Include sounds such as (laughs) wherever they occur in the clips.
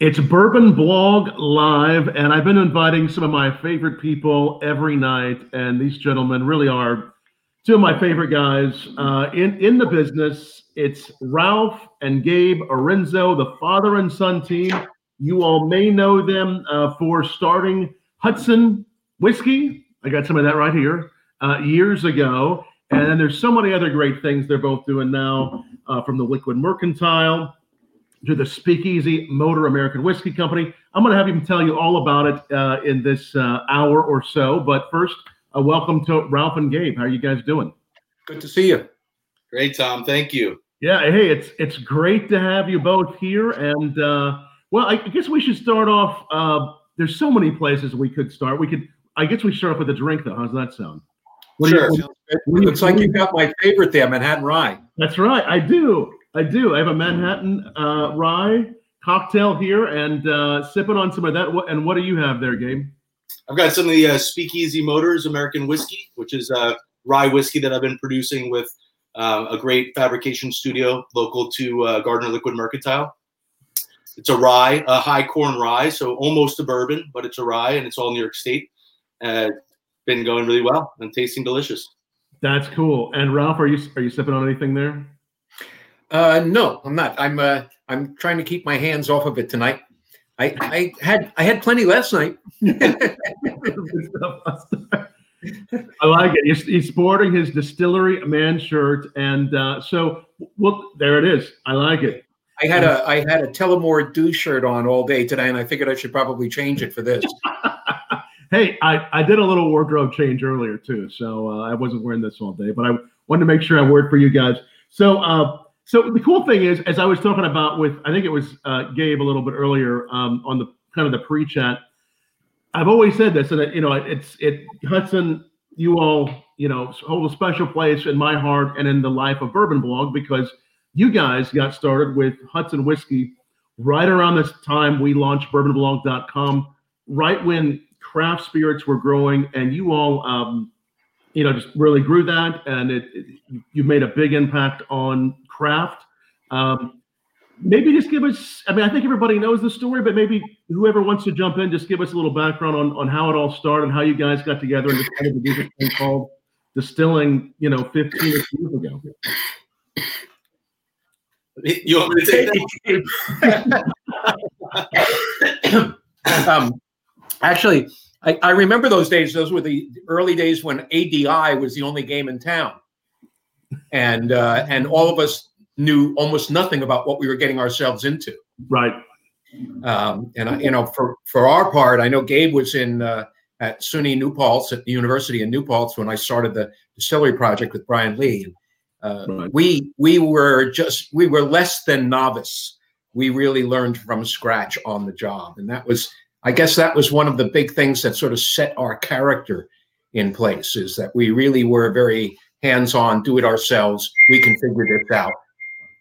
It's Bourbon Blog Live, and I've been inviting some of my favorite people every night, and these gentlemen really are two of my favorite guys uh, in in the business. It's Ralph and Gabe Erenzo, the father and son team. You all may know them uh, for starting Hudson Whiskey. I got some of that right here uh, years ago, and then there's so many other great things they're both doing now, uh, from the Liquid Mercantile to the Speakeasy Motor American Whiskey Company. I'm going to have him tell you all about it uh, in this uh, hour or so. But first, uh, welcome to Ralph and Gabe. How are you guys doing? Good to see you. Great, Tom. Thank you. Yeah. Hey, it's it's great to have you both here. And uh, well, I guess we should start off. Uh, there's so many places we could start. We could. I guess we start off with a drink, though. How's that sound? What sure. You, what, Looks like you've got my favorite there, Manhattan Rye. That's right. I do. I do. I have a Manhattan uh, rye cocktail here and uh, sipping on some of that. And what do you have there, Gabe? I've got some of the uh, Speakeasy Motors American whiskey, which is uh, rye whiskey that I've been producing with uh, a great fabrication studio local to uh, Gardiner Liquid Mercantile. It's a rye, a high corn rye, so almost a bourbon, but it's a rye and it's all New York State. Uh, been going really well and tasting delicious. That's cool. And Ralph, are you are you sipping on anything there? Uh, no, I'm not. I'm uh, I'm trying to keep my hands off of it tonight. I, I had I had plenty last night. (laughs) I like it. He's, he's, sporting his distillery man shirt, and uh, so there it is. I like it. I had a I had a Tullamore Dew shirt on all day today, and I figured I should probably change it for this. (laughs) hey, I, I did a little wardrobe change earlier too, so uh, I wasn't wearing this all day, but I wanted to make sure I wore it for you guys. So uh, so the cool thing is, as I was talking about with, I think it was uh, Gabe a little bit earlier um, on the kind of the pre-chat. I've always said this, and it, you know, it's it Hudson. You all, you know, hold a special place in my heart and in the life of Bourbon Blog because you guys got started with Hudson whiskey right around this time we launched BourbonBlog.com, right when craft spirits were growing, and you all um, you know, just really grew that, and it, it you made a big impact on craft. Um, maybe just give us. I mean, I think everybody knows the story, but maybe whoever wants to jump in, just give us a little background on on how it all started, and how you guys got together, and just kind of do this thing called distilling. You know, fifteen years ago. You want me to take that? (laughs) um, actually, I, I remember those days. Those were the early days when ADI was the only game in town, and uh, and all of us knew almost nothing about what we were getting ourselves into. Right. Um, and I, you know, for for our part, I know Gabe was in uh, at SUNY New Paltz at the University in New Paltz when I started the distillery project with Brian Lee. Uh, right. We we were just we were less than novice. We really learned from scratch on the job, and that was I guess that was one of the big things that sort of set our character in place is that we really were very hands-on, do it ourselves. We can figure this out,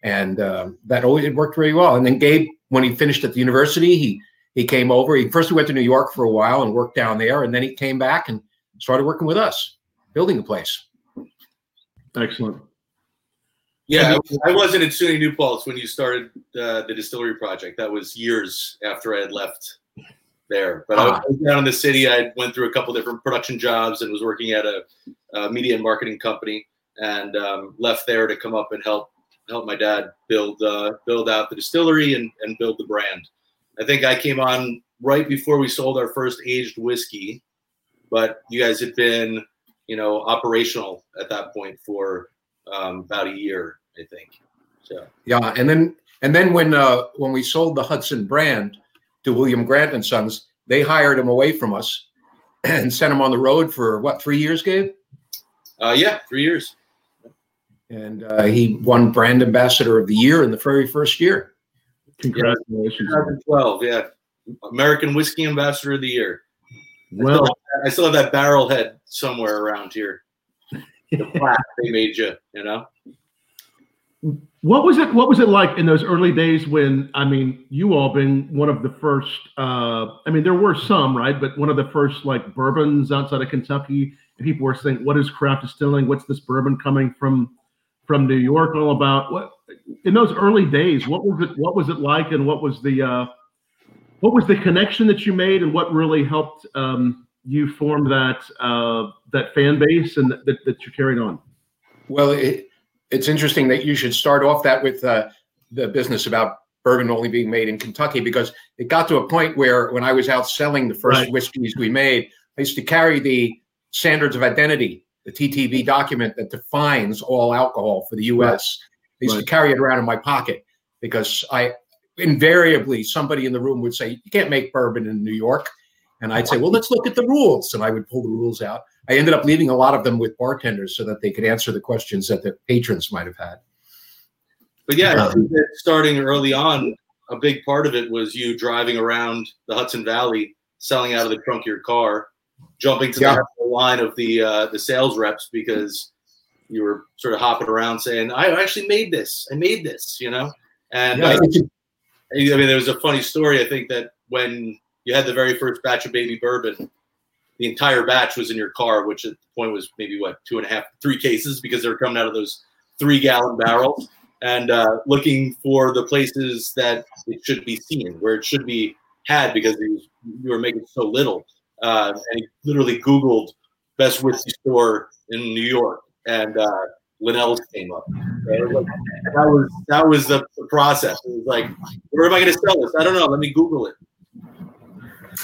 and uh, that always it worked very well. And then Gabe, when he finished at the university, he he came over. He first he went to New York for a while and worked down there, and then he came back and started working with us, building the place. Excellent. Yeah, I wasn't at SUNY New Paltz when you started uh, the distillery project. That was years after I had left there. But uh-huh. I was down in the city. I went through a couple different production jobs and was working at a, a media and marketing company, and um, left there to come up and help help my dad build uh, build out the distillery and, and build the brand. I think I came on right before we sold our first aged whiskey, but you guys had been you know operational at that point for um, about a year, I think. So yeah, and then and then when uh, when we sold the Hudson brand to William Grant and Sons. They hired him away from us (clears throat) and sent him on the road for what three years, Gabe? Uh, yeah, three years. And uh, he won brand ambassador of the year in the very first year. Congratulations! 2012, yeah, American whiskey ambassador of the year. Well, I still have, I still have that barrel head somewhere around here. The plaque they made you, you know. What was it? What was it like in those early days when I mean, you all been one of the first. Uh, I mean, there were some, right? But one of the first like bourbons outside of Kentucky. People were saying, "What is craft distilling? What's this bourbon coming from from New York all about?" What in those early days? What was it? What was it like? And what was the uh, what was the connection that you made, and what really helped um, you form that uh, that fan base and that, that you carried on? Well, it, it's interesting that you should start off that with uh, the business about bourbon only being made in Kentucky because it got to a point where when I was out selling the first right. whiskeys we made, I used to carry the standards of identity, the TTB document that defines all alcohol for the U.S. Right. I used right. to carry it around in my pocket because I invariably somebody in the room would say, "You can't make bourbon in New York," and I'd say, "Well, let's look at the rules," and I would pull the rules out. I ended up leaving a lot of them with bartenders so that they could answer the questions that the patrons might have had. But yeah, um, starting early on, a big part of it was you driving around the Hudson Valley, selling out of the trunk of your car, jumping to yeah. the line of the uh, the sales reps because you were sort of hopping around saying, "I actually made this. I made this," you know. And yeah, uh, I mean, there was a funny story. I think that when you had the very first batch of baby bourbon, the entire batch was in your car, which at the point was maybe what two and a half, three cases because they were coming out of those three gallon barrels and uh, looking for the places that it should be seen, where it should be had because you were making so little. Uh, and he literally Googled best whiskey store in New York, and uh, Lenell's came up. Like, that was that was the, the process. It was like, where am I going to sell this? I don't know. Let me Google it.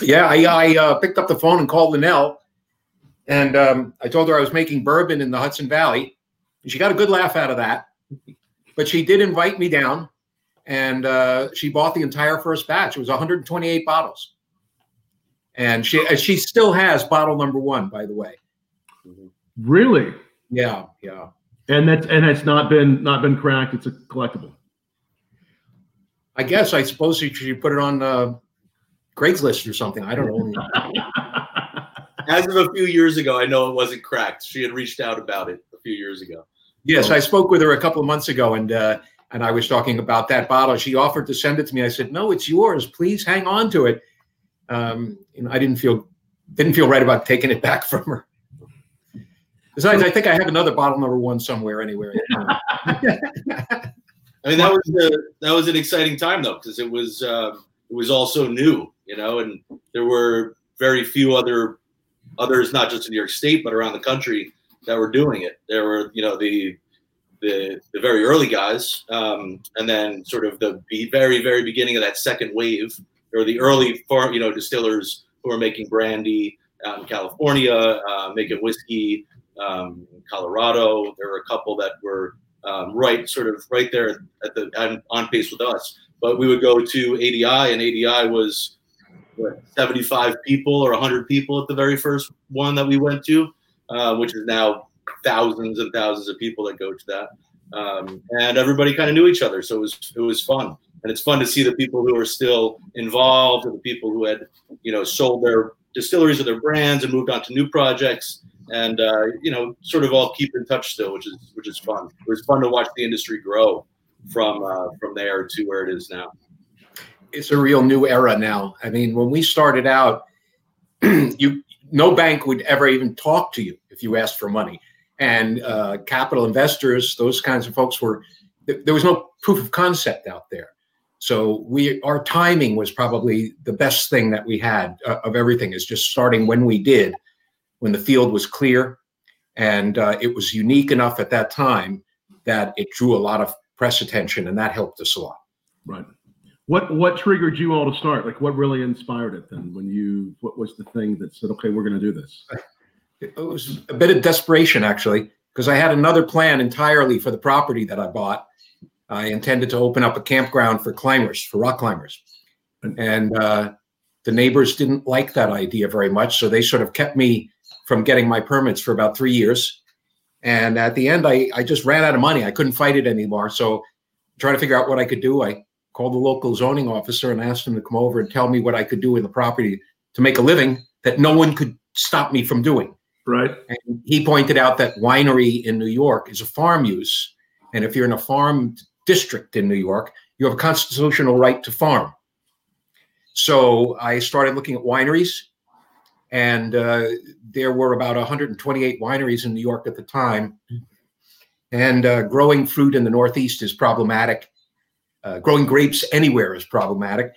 Yeah, I, I uh, picked up the phone and called Lenell, and um, I told her I was making bourbon in the Hudson Valley. And she got a good laugh out of that, but she did invite me down, and uh, she bought the entire first batch. It was 128 bottles, and she she still has bottle number one, by the way. Really? Yeah, yeah. And that's and it's not been not been cracked. It's a collectible. I guess I suppose you should put it on uh, Craigslist or something. I don't know. (laughs) As of a few years ago, I know it wasn't cracked. She had reached out about it a few years ago. Yes, so. I spoke with her a couple of months ago, and uh, and I was talking about that bottle. She offered to send it to me. I said, "No, it's yours. Please hang on to it." Um, and I didn't feel didn't feel right about taking it back (laughs) from her. Besides, I think I have another bottle number one somewhere anywhere. (laughs) I mean, that was a, that was an exciting time though, because it was uh, it was also new, you know, and there were very few other others, not just in New York State, but around the country that were doing it. There were, you know, the the, the very early guys, um, and then sort of the very very beginning of that second wave, or the early farm, you know, distillers who were making brandy out in California, uh, making whiskey, um, Colorado. There were a couple that were um, right, sort of right there at the on, on pace with us but we would go to ADI, and ADI was what, 75 people or 100 people at the very first one that we went to, uh, which is now thousands and thousands of people that go to that. Um, and everybody kind of knew each other, so it was it was fun, and it's fun to see the people who are still involved, and the people who had you know sold their distilleries or their brands and moved on to new projects, and uh, you know sort of all keep in touch still, which is which is fun. It was fun to watch the industry grow from uh, from there to where it is now. It's a real new era now. I mean, when we started out, (clears throat) you no bank would ever even talk to you if you asked for money, and uh, capital investors, those kinds of folks were. There was no proof of concept out there, so we our timing was probably the best thing that we had uh, of everything. Is just starting when we did, when the field was clear, and uh, it was unique enough at that time that it drew a lot of press attention, and that helped us a lot. Right. What what triggered you all to start? Like, what really inspired it? Then, when you, what was the thing that said, "Okay, we're going to do this"? It was a bit of desperation, actually, because I had another plan entirely for the property that I bought. I intended to open up a campground for climbers, for rock climbers, and uh, the neighbors didn't like that idea very much, so they sort of kept me from getting my permits for about three years. And at the end, I, I just ran out of money. I couldn't fight it anymore. So trying to figure out what I could do, I called the local zoning officer and asked him to come over and tell me what I could do in the property to make a living that no one could stop me from doing. Right. And he pointed out that winery in New York is a farm use. And if you're in a farm district in New York, you have a constitutional right to farm. So I started looking at wineries and uh, there were about 128 wineries in New York at the time. And uh, growing fruit in the Northeast is problematic. Uh, growing grapes anywhere is problematic.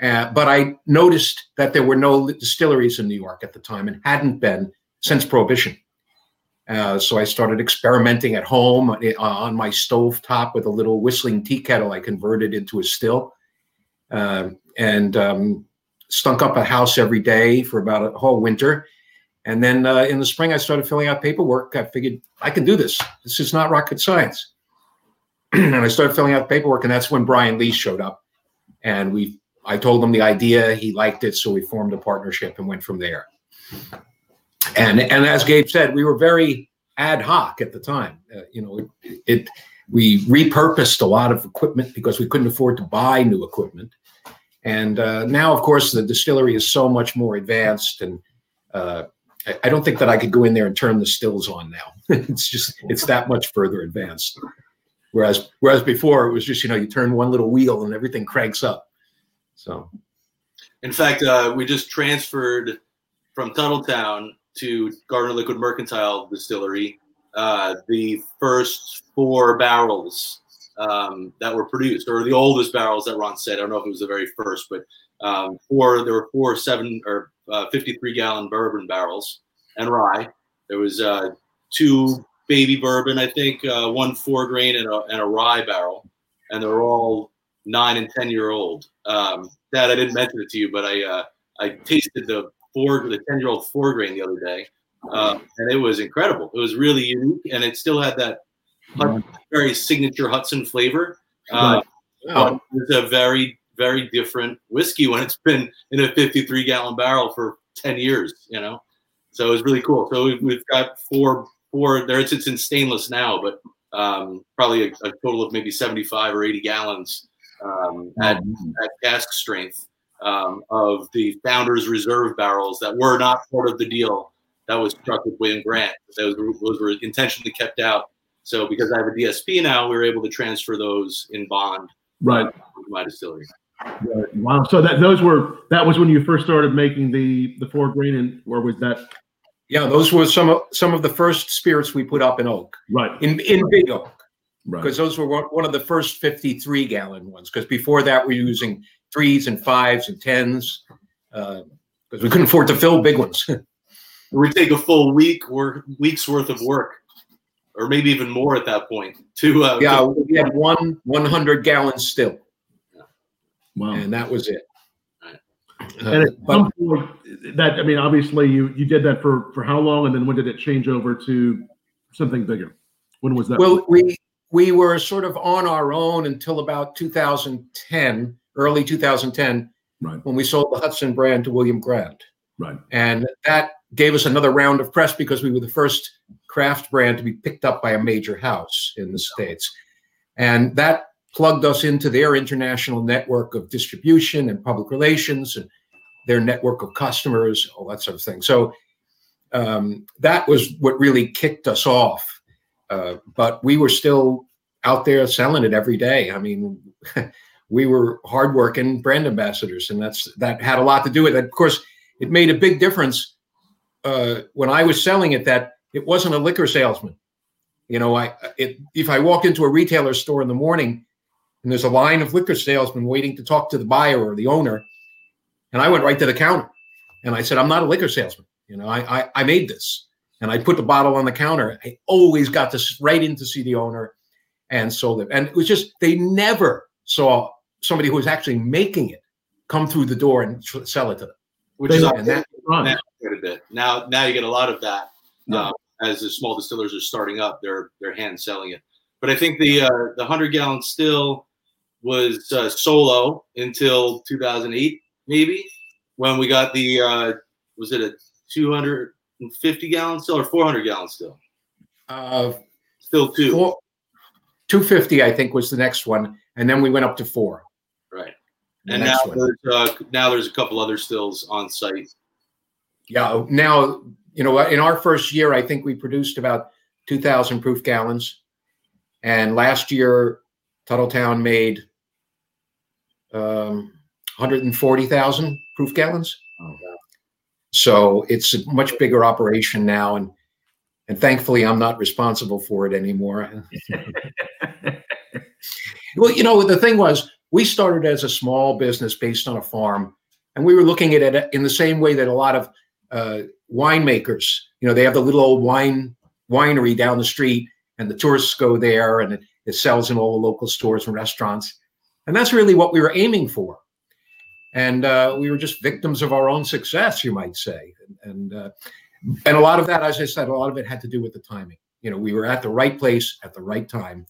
Uh, but I noticed that there were no distilleries in New York at the time and hadn't been since Prohibition. Uh, so I started experimenting at home uh, on my stove top with a little whistling tea kettle I converted into a still, uh, and um, stunk up a house every day for about a whole winter. And then uh, in the spring, I started filling out paperwork. I figured I can do this. This is not rocket science. (clears throat) and I started filling out the paperwork, and that's when Brian Lee showed up. And we, I told him the idea. He liked it, so we formed a partnership and went from there. And and as Gabe said, we were very ad hoc at the time. Uh, you know, it, it, we repurposed a lot of equipment because we couldn't afford to buy new equipment. And uh, now, of course, the distillery is so much more advanced and uh, I, don't think that I could go in there and turn the stills on now. (laughs) it's just it's that much further advanced. Whereas whereas before it was just you know you turn one little wheel and everything cranks up. So, in fact, uh, we just transferred from Tuthilltown to Gardiner Liquid Mercantile Distillery uh, the first four barrels um, that were produced, or the oldest barrels that Ron said. I don't know if it was the very first, but um, four. There were four seven or uh, 53 gallon bourbon barrels and rye. There was uh, two baby bourbon, I think, uh, one four grain and a, and a rye barrel, and they're all nine and ten year old. Um, Dad, I didn't mention it to you, but I uh, I tasted the four the ten year old four grain the other day, uh, and it was incredible. It was really unique, and it still had that very signature Hudson flavor. Uh, wow. It's a very very different whiskey when it's been in a 53 gallon barrel for 10 years, you know? So it was really cool. So we've, we've got four, four there. It's, it's in stainless now, but um, probably a, a, total of maybe 75 or 80 gallons um, at, mm-hmm. at cask strength um, of the Founders Reserve barrels that were not part of the deal that was struck with William Grant. Those were, those were intentionally kept out. So because I have a DSP now, we were able to transfer those in bond right uh, my distillery. Wow. So that those were that was when you first started making the the four grain, and or was that? Yeah, those were some of some of the first spirits we put up in oak. Right. In in big oak. Right. Because those were one of the first 53 gallon ones. Because before that, we were using threes and fives and tens because uh, we couldn't afford to fill big ones. (laughs) we take a full week or week's worth of work, or maybe even more at that point. To uh, yeah, to- we had one 100 gallon still. Wow. And that was it. Uh, and at but, point, that I mean, obviously, you you did that for for how long, and then when did it change over to something bigger? When was that? Well, we we were sort of on our own until about 2010, early 2010, right. when we sold the Hudson brand to William Grant. Right. And that gave us another round of press because we were the first craft brand to be picked up by a major house in the states, and that plugged us into their international network of distribution and public relations and their network of customers, all that sort of thing. So um, that was what really kicked us off. Uh, but we were still out there selling it every day. I mean, (laughs) we were hardworking brand ambassadors, and that's that had a lot to do with it. Of course, it made a big difference uh, when I was selling it that it wasn't a liquor salesman. You know, I it, if I walked into a retailer store in the morning and there's a line of liquor salesmen waiting to talk to the buyer or the owner. And I went right to the counter and I said, I'm not a liquor salesman. You know, I, I, I made this and I put the bottle on the counter. I always got this right in to see the owner and sold it. And it was just, they never saw somebody who was actually making it come through the door and sell it to them. Which is and that, now, a bit. Now, now you get a lot of that. Uh, as the small distillers are starting up, they're they're hand selling it. But I think the uh, the hundred gallon still was uh, solo until 2008, maybe when we got the uh, was it a 250 gallon still or 400 gallon still? Uh, still two. Four, 250, I think, was the next one, and then we went up to four. Right, the and now there's, uh, now there's a couple other stills on site. Yeah, now you know in our first year, I think we produced about 2,000 proof gallons, and last year Tuthilltown made um, 140,000 proof gallons. Oh, So it's a much bigger operation now, and and thankfully I'm not responsible for it anymore. (laughs) well, you know the thing was we started as a small business based on a farm, and we were looking at it in the same way that a lot of uh, winemakers, you know, they have the little old wine winery down the street, and the tourists go there, and it, it sells in all the local stores and restaurants, and that's really what we were aiming for. And uh, we were just victims of our own success, you might say, and and, uh, and a lot of that, as I said, a lot of it had to do with the timing. You know, we were at the right place at the right time,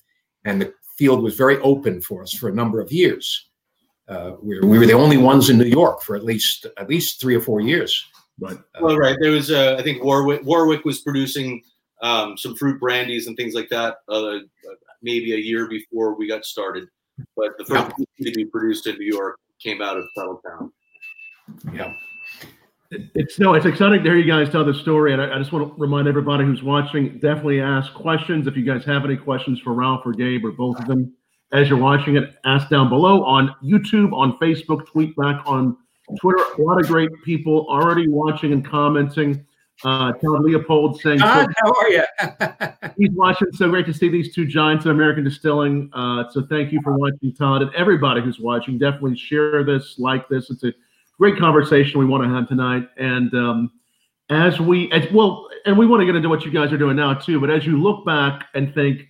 and the field was very open for us for a number of years. Uh, we, were, we were the only ones in New York for at least at least three or four years. But uh, well, right there was uh, I think Warwick Warwick was producing um, some fruit brandies and things like that uh, maybe a year before we got started. But the first yeah. to be produced in New York came out of Tuthilltown. Yeah. It's no, it's exciting to hear you guys tell the story, and I, I, just want to remind everybody who's watching: definitely ask questions. If you guys have any questions for Ralph or Gabe or both of them, as you're watching it, ask down below on YouTube, on Facebook, tweet back on Twitter. A lot of great people already watching and commenting. Uh, Todd Leopold saying, Todd, how are you? (laughs) (laughs) he's watching. So great to see these two giants of American distilling. Uh, so thank you for watching, Todd, and everybody who's watching. Definitely share this, like this. It's a great conversation we want to have tonight. And um, as we, as well, and we want to get into what you guys are doing now too. But as you look back and think,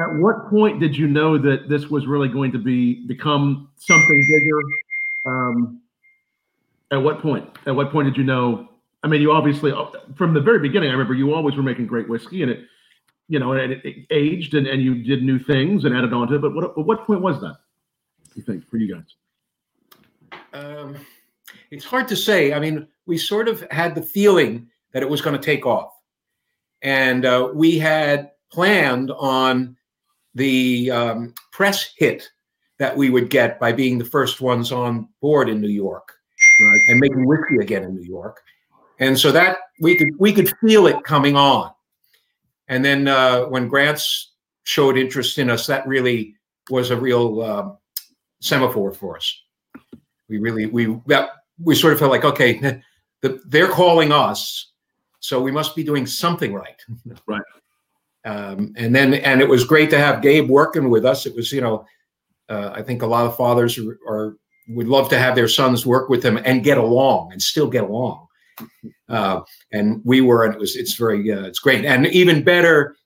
at what point did you know that this was really going to be become something bigger? Um, at what point? At what point did you know? I mean, you obviously from the very beginning. I remember you always were making great whiskey, and it, you know, and it, it aged, and, and you did new things and added on to it. But what, at what point was that? You think for you guys? Um, it's hard to say. I mean, we sort of had the feeling that it was going to take off, and uh, we had planned on the um, press hit that we would get by being the first ones on board in New York right, and making whiskey again in New York. And so that we could we could feel it coming on. And then uh, when Grants showed interest in us, that really was a real um, semaphore for us we really we that, we sort of felt like okay, (laughs) the, they're calling us, so we must be doing something right. (laughs) Right. Um, and then and it was great to have Gabe working with us. It was you know, uh, I think a lot of fathers are, are, would love to have their sons work with them and get along and still get along. Uh, and we were, and it was it's very uh, it's great. And even better,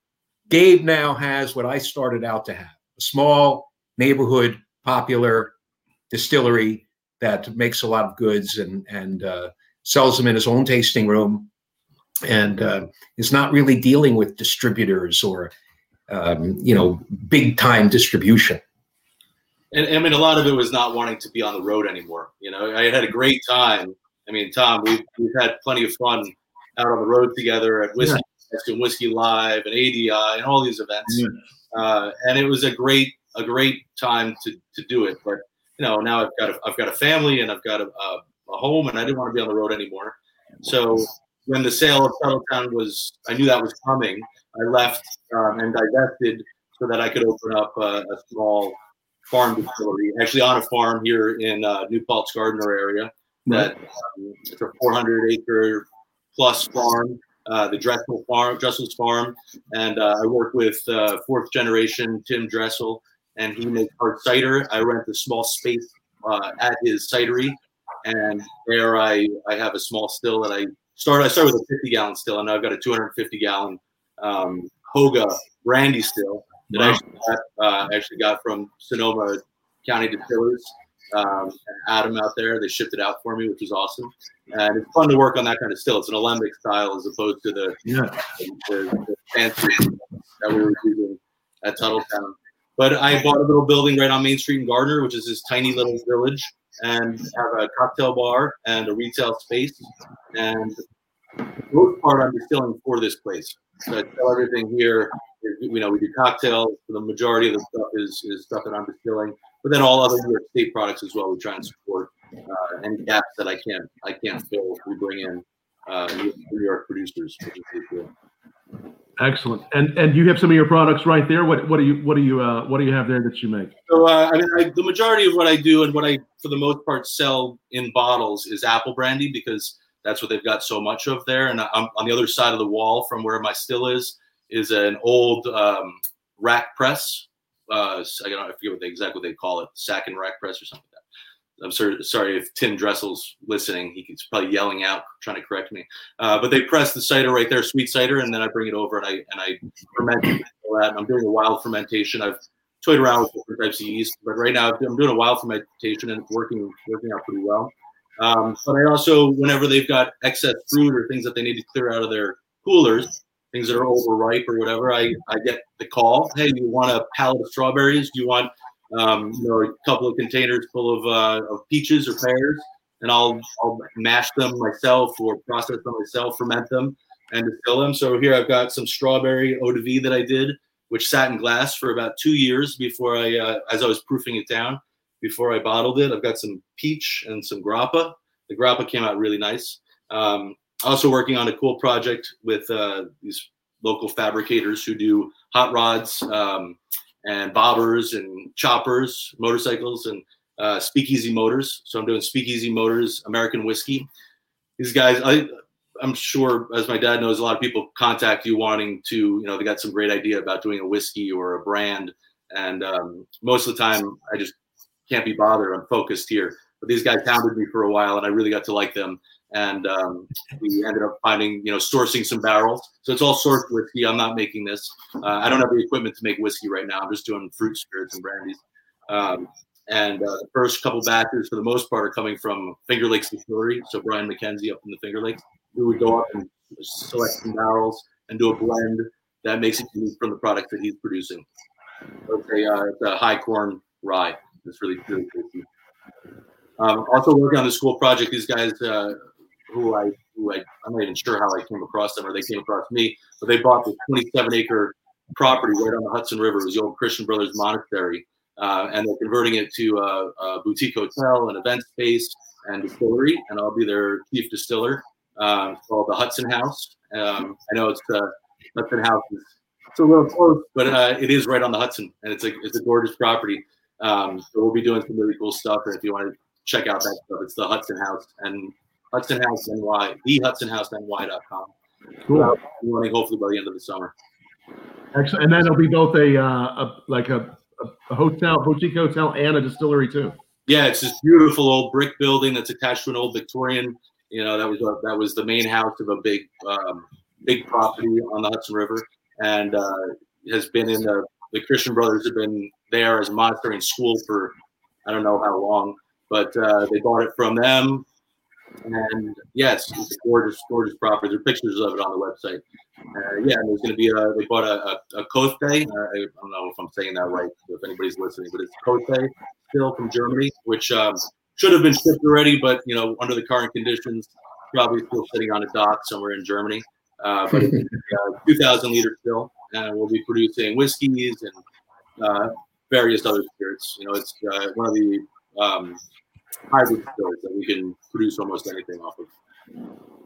Gabe now has what I started out to have: a small neighborhood, popular distillery that makes a lot of goods and and uh, sells them in his own tasting room, and uh, is not really dealing with distributors or um, you know big time distribution. And I mean, a lot of it was not wanting to be on the road anymore. You know, I had a great time. I mean, Tom, we've, we've had plenty of fun out on the road together at Whiskey yeah. Whiskey Live and ADI and all these events. Yeah. Uh, and it was a great a great time to to do it. But you know, now I've got a, I've got a family and I've got a, a, a home, and I didn't want to be on the road anymore. So when the sale of Tuthilltown was, I knew that was coming. I left um, and divested so that I could open up a, a small farm distillery, actually on a farm here in uh, New Paltz Gardiner area. That um, it's a 400 acre plus farm, uh, the Dressel farm, Dressel's farm, and uh, I work with uh, fourth generation Tim Dressel, and he makes hard cider. I rent a small space uh, at his cidery, and there I I have a small still that I start. I start with a 50 gallon still, and now I've got a 250 gallon um, Hoga brandy still that wow. I actually got, uh, actually got from Sonoma County Distillers. Um, Adam out there, they shipped it out for me, which was awesome. And it's fun to work on that kind of still. It's an alembic style as opposed to the, yeah. the, the, fancy that we were using at Tuthilltown. But I bought a little building right on Main Street in Gardiner, which is this tiny little village, and have a cocktail bar and a retail space. And most part, I'm distilling for this place. So I sell everything here. You know, we do cocktails. The majority of the stuff is, is stuff that I'm distilling, but then all other New York State products as well. We try and support uh, any gaps that I can't I can't fill. We bring in uh, New York producers, which is pretty cool. Excellent. And and you have some of your products right there. What what do you what do you uh, what do you have there that you make? So uh, I mean, I, the majority of what I do and what I for the most part sell in bottles is apple brandy because that's what they've got so much of there. And I'm on the other side of the wall from where my still is is an old um, rack press uh, I don't I forget what they exactly what they call it, sack and rack press or something like that. I'm sorry, sorry if Tim Dressel's listening. He's probably yelling out, trying to correct me. Uh, but they press the cider right there, sweet cider, and then I bring it over and I and I ferment that. I'm doing a wild fermentation. I've toyed around with different types of yeast, but right now I'm doing a wild fermentation and it's working working out pretty well. Um, but I also, whenever they've got excess fruit or things that they need to clear out of their coolers, things that are overripe or whatever, I, I get the call. Hey, you want a pallet of strawberries? Do you want um, you know a couple of containers full of, uh, of peaches or pears? And I'll I'll mash them myself or process them myself, ferment them, and distill them. So here I've got some strawberry eau de vie that I did, which sat in glass for about two years before I uh, as I was proofing it down before I bottled it. I've got some peach and some grappa. The grappa came out really nice. Um, also working on a cool project with uh, these local fabricators who do hot rods um, and bobbers and choppers, motorcycles, and uh, speakeasy motors. So I'm doing speakeasy motors, American whiskey. These guys, I, I'm sure, as my dad knows, a lot of people contact you wanting to, you know, they got some great idea about doing a whiskey or a brand. And um, most of the time, I just can't be bothered. I'm focused here. But these guys hounded me for a while, and I really got to like them. And um, we ended up finding, you know, sourcing some barrels. So it's all sourced whiskey. I'm not making this. Uh, I don't have the equipment to make whiskey right now. I'm just doing fruit spirits and brandies. Um, and uh, the first couple batches, for the most part, are coming from Finger Lakes Distillery. So Brian McKenzie up in the Finger Lakes. We would go up and select some barrels and do a blend that makes it unique from the product that he's producing. Okay, uh, high corn rye. It's really really tasty. Um, also working on the school project. These guys, uh, who I who I I'm not even sure how I came across them or they came across me, but they bought this 27 acre property right on the Hudson River. It was the old Christian Brothers Monastery, uh, and they're converting it to a, a, boutique hotel, an event space, and distillery. And I'll be their chief distiller. Uh, called the Hudson House. Um, I know it's the uh, Hudson House it's a little close, but uh, it is right on the Hudson, and it's a it's a gorgeous property. Um, so we'll be doing some really cool stuff. And if you want to check out that stuff, it's the Hudson House and Hudson House NY, the Hudson House NY.com. Cool. Uh, running hopefully by the end of the summer. Excellent. And then it'll be both a, uh, a like a, a hotel, boutique hotel, and a distillery too. Yeah, it's this beautiful old brick building that's attached to an old Victorian. You know, that was a, that was the main house of a big um, big property on the Hudson River, and uh, has been in the the Christian Brothers have been there as a monastery school for I don't know how long, but uh, they bought it from them. And yes, it's a gorgeous, gorgeous property. There are pictures of it on the website. Uh, yeah, and there's going to be a, they bought a, a, a Kothe, uh, I don't know if I'm saying that right, if anybody's listening, but it's Kothe still from Germany, which um, should have been shipped already, but, you know, under the current conditions, probably still sitting on a dock somewhere in Germany. Uh, but it's uh, 2,000 liter still, and we'll be producing whiskeys and uh, various other spirits. You know, it's uh, one of the um, hybrid spirits that we can produce almost anything off of.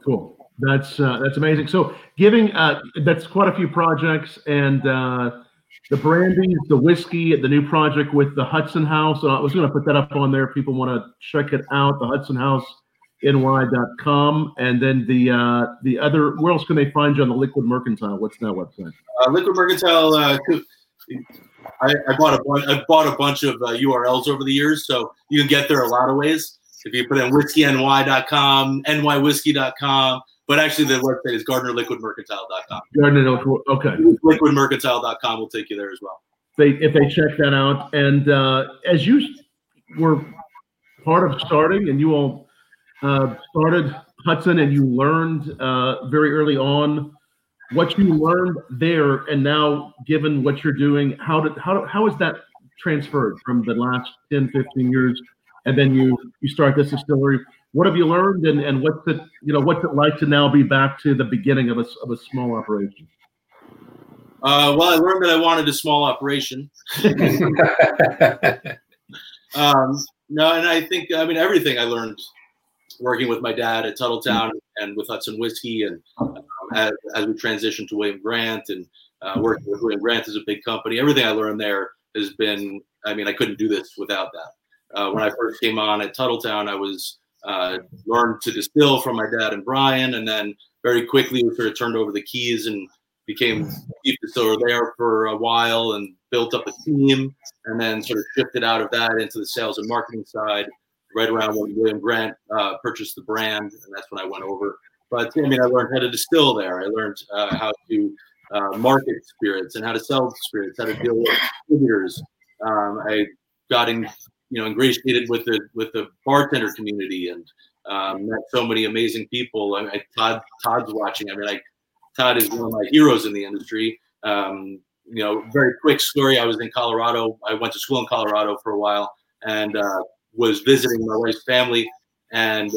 Cool. That's uh, that's amazing. So, giving uh, that's quite a few projects, and uh, the brandies, the whiskey, the new project with the Hudson House. Uh, I was going to put that up on there. If people want to check it out. The Hudson House ny.com and then the uh the other where else can they find you on the liquid mercantile what's that website uh, liquid mercantile uh, I, I, bought a bunch i bought a bunch of uh, urls over the years so you can get there a lot of ways. If you put in whiskeyny.com nywhiskey.com but actually the website is gardinerliquidmercantile.com gardiner okay. Liquidmercantile.com will take you there as well. They if they check that out and uh as you were part of starting and you all uh, started Hudson and you learned uh, very early on what you learned there, and now given what you're doing, how did how how is that transferred from the last 10, 15 years, and then you you start this distillery? What have you learned, and and what's it you know what's it like to now be back to the beginning of a of a small operation? Uh, well, I learned that I wanted a small operation. (laughs) um, no, and I think I mean everything I learned working with my dad at Tuthilltown and with Hudson Whiskey, and as, as, we transitioned to William Grant and uh, working with William Grant is a big company. Everything I learned there has been. I mean, I couldn't do this without that. Uh, when I first came on at Tuthilltown, I was uh, learned to distill from my dad and Brian, and then very quickly we sort of turned over the keys and became chief distiller there for a while and built up a team, and then sort of shifted out of that into the sales and marketing side. Right around when William Grant uh, purchased the brand, and that's when I went over. But I mean, I learned how to distill there. I learned uh, how to uh, market spirits and how to sell spirits, how to deal with distributors. Um, I got in, you know, ingratiated with the with the bartender community and um, met so many amazing people. I, I, Todd Todd's watching. I mean, Todd is one of my heroes in the industry. Um, you know, very quick story. I was in Colorado. I went to school in Colorado for a while and uh, was visiting my wife's family and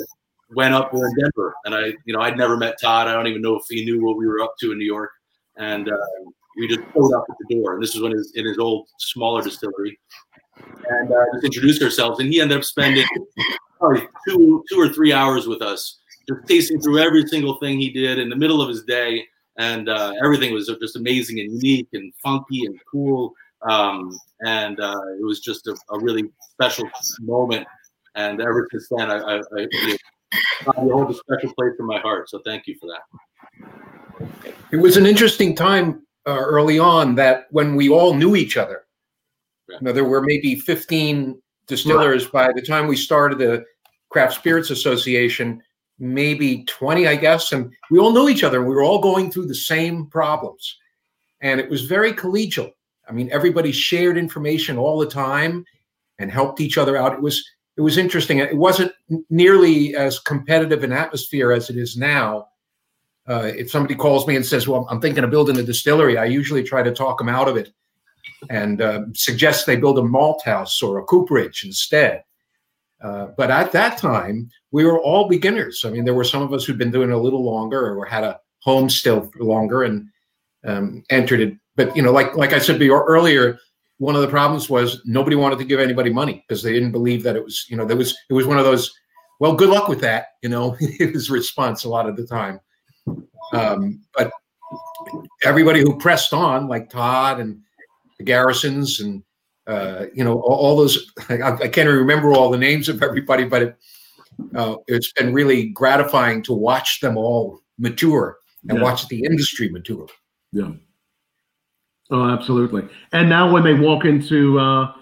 went up there in Denver. And I, you know, I'd never met Todd. I don't even know if he knew what we were up to in New York. And uh, we just pulled up at the door. And this was when his, in his old smaller distillery. And uh, just introduced ourselves. And he ended up spending probably two, two or three hours with us just tasting through every single thing he did in the middle of his day, and uh, everything was just amazing and unique and funky and cool. Um, and uh, it was just a, a, really special moment. And ever since then, I, I, I, I hold a special place in my heart. So thank you for that. It was an interesting time uh, early on that when we all knew each other. Yeah. You know, there were maybe 15 distillers right. by the time we started the Craft Spirits Association maybe 20, I guess. And we all knew each other and we were all going through the same problems. And it was very collegial. I mean, everybody shared information all the time and helped each other out. It was it was interesting. It wasn't nearly as competitive an atmosphere as it is now. Uh, if somebody calls me and says, "Well, I'm thinking of building a distillery," I usually try to talk them out of it and uh, suggest they build a malt house or a cooperage instead. Uh, but at that time, we were all beginners. I mean, there were some of us who'd been doing it a little longer or had a home still longer and um, entered it. But you know, like like I said before earlier, one of the problems was nobody wanted to give anybody money because they didn't believe that it was you know there was it was one of those. Well, good luck with that. You know, (laughs) his response a lot of the time. Um, but everybody who pressed on, like Todd and the Garrisons and uh, you know, all, all those. I, I, can't remember all the names of everybody, but it, uh, it's been really gratifying to watch them all mature and yeah. watch the industry mature. Yeah. Oh, absolutely. And now, when they walk into uh,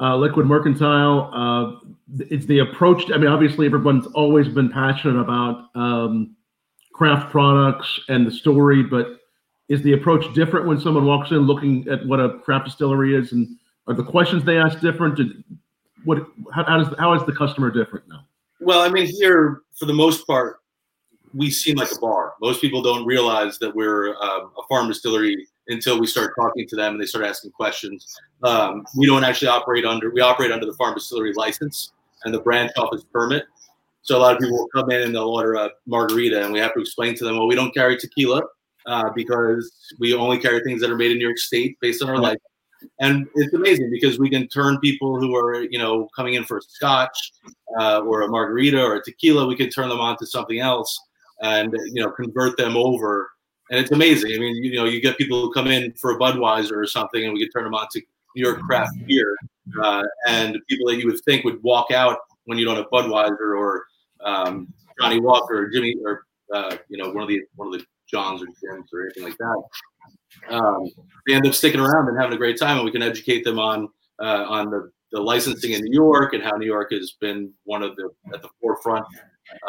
uh, Liquid Mercantile, uh, it's the approach. I mean, obviously, everyone's always been passionate about um, craft products and the story, but is the approach different when someone walks in looking at what a craft distillery is and are the questions they ask different? Did, what how, how does how is the customer different now? Well, I mean, here for the most part, we seem like a bar. Most people don't realize that we're um, a farm distillery until we start talking to them and they start asking questions. Um, we don't actually operate under we operate under the farm distillery license and the branch office permit. So a lot of people will come in and they'll order a margarita, and we have to explain to them, well, we don't carry tequila uh, because we only carry things that are made in New York State based on our license and it's amazing because we can turn people who are you know coming in for a scotch uh, or a margarita or a tequila we can turn them on to something else and you know convert them over. And it's amazing. I mean you know you get people who come in for a budweiser or something and we can turn them on to new york craft beer uh, and people that you would think would walk out when you don't have budweiser or um, johnnie walker or jimmy or uh, you know one of the one of the johns or jims or anything like that. Um, they end up sticking around and having a great time, and we can educate them on uh, on the, the licensing in New York and how New York has been one of the at the forefront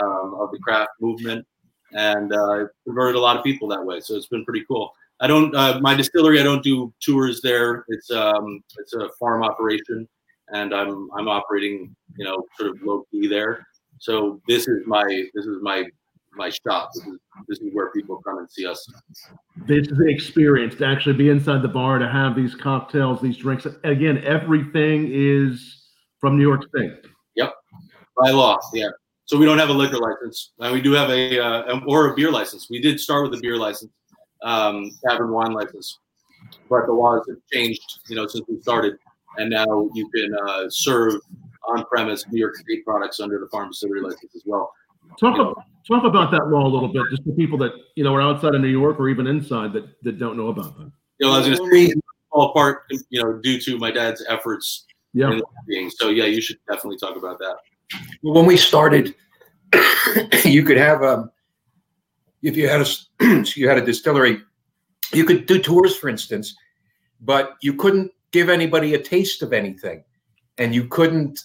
um, of the craft movement, and uh, converted a lot of people that way. So it's been pretty cool. I don't uh, my distillery. I don't do tours there. It's um, it's a farm operation, and I'm I'm operating you know sort of low key there. So this is my this is my my shop. This is, this is where people come and see us. This is the experience to actually be inside the bar to have these cocktails, these drinks. Again, everything is from New York State. Yep, by law. Yeah. So we don't have a liquor license. and we do have a uh, or a beer license. We did start with a beer license, um, tavern wine license, but the laws have changed. You know, since we started, and now you can uh, serve on-premise New York State products under the farm distillery license as well. Talk about, talk about that law a little bit, just for people that you know are outside of New York or even inside that, that don't know about that. You know, I was going to say all part, you know, due to my dad's efforts. Yeah. So yeah, you should definitely talk about that. When we started, (coughs) you could have um, if you had a (coughs) you had a distillery, you could do tours, for instance, but you couldn't give anybody a taste of anything, and you couldn't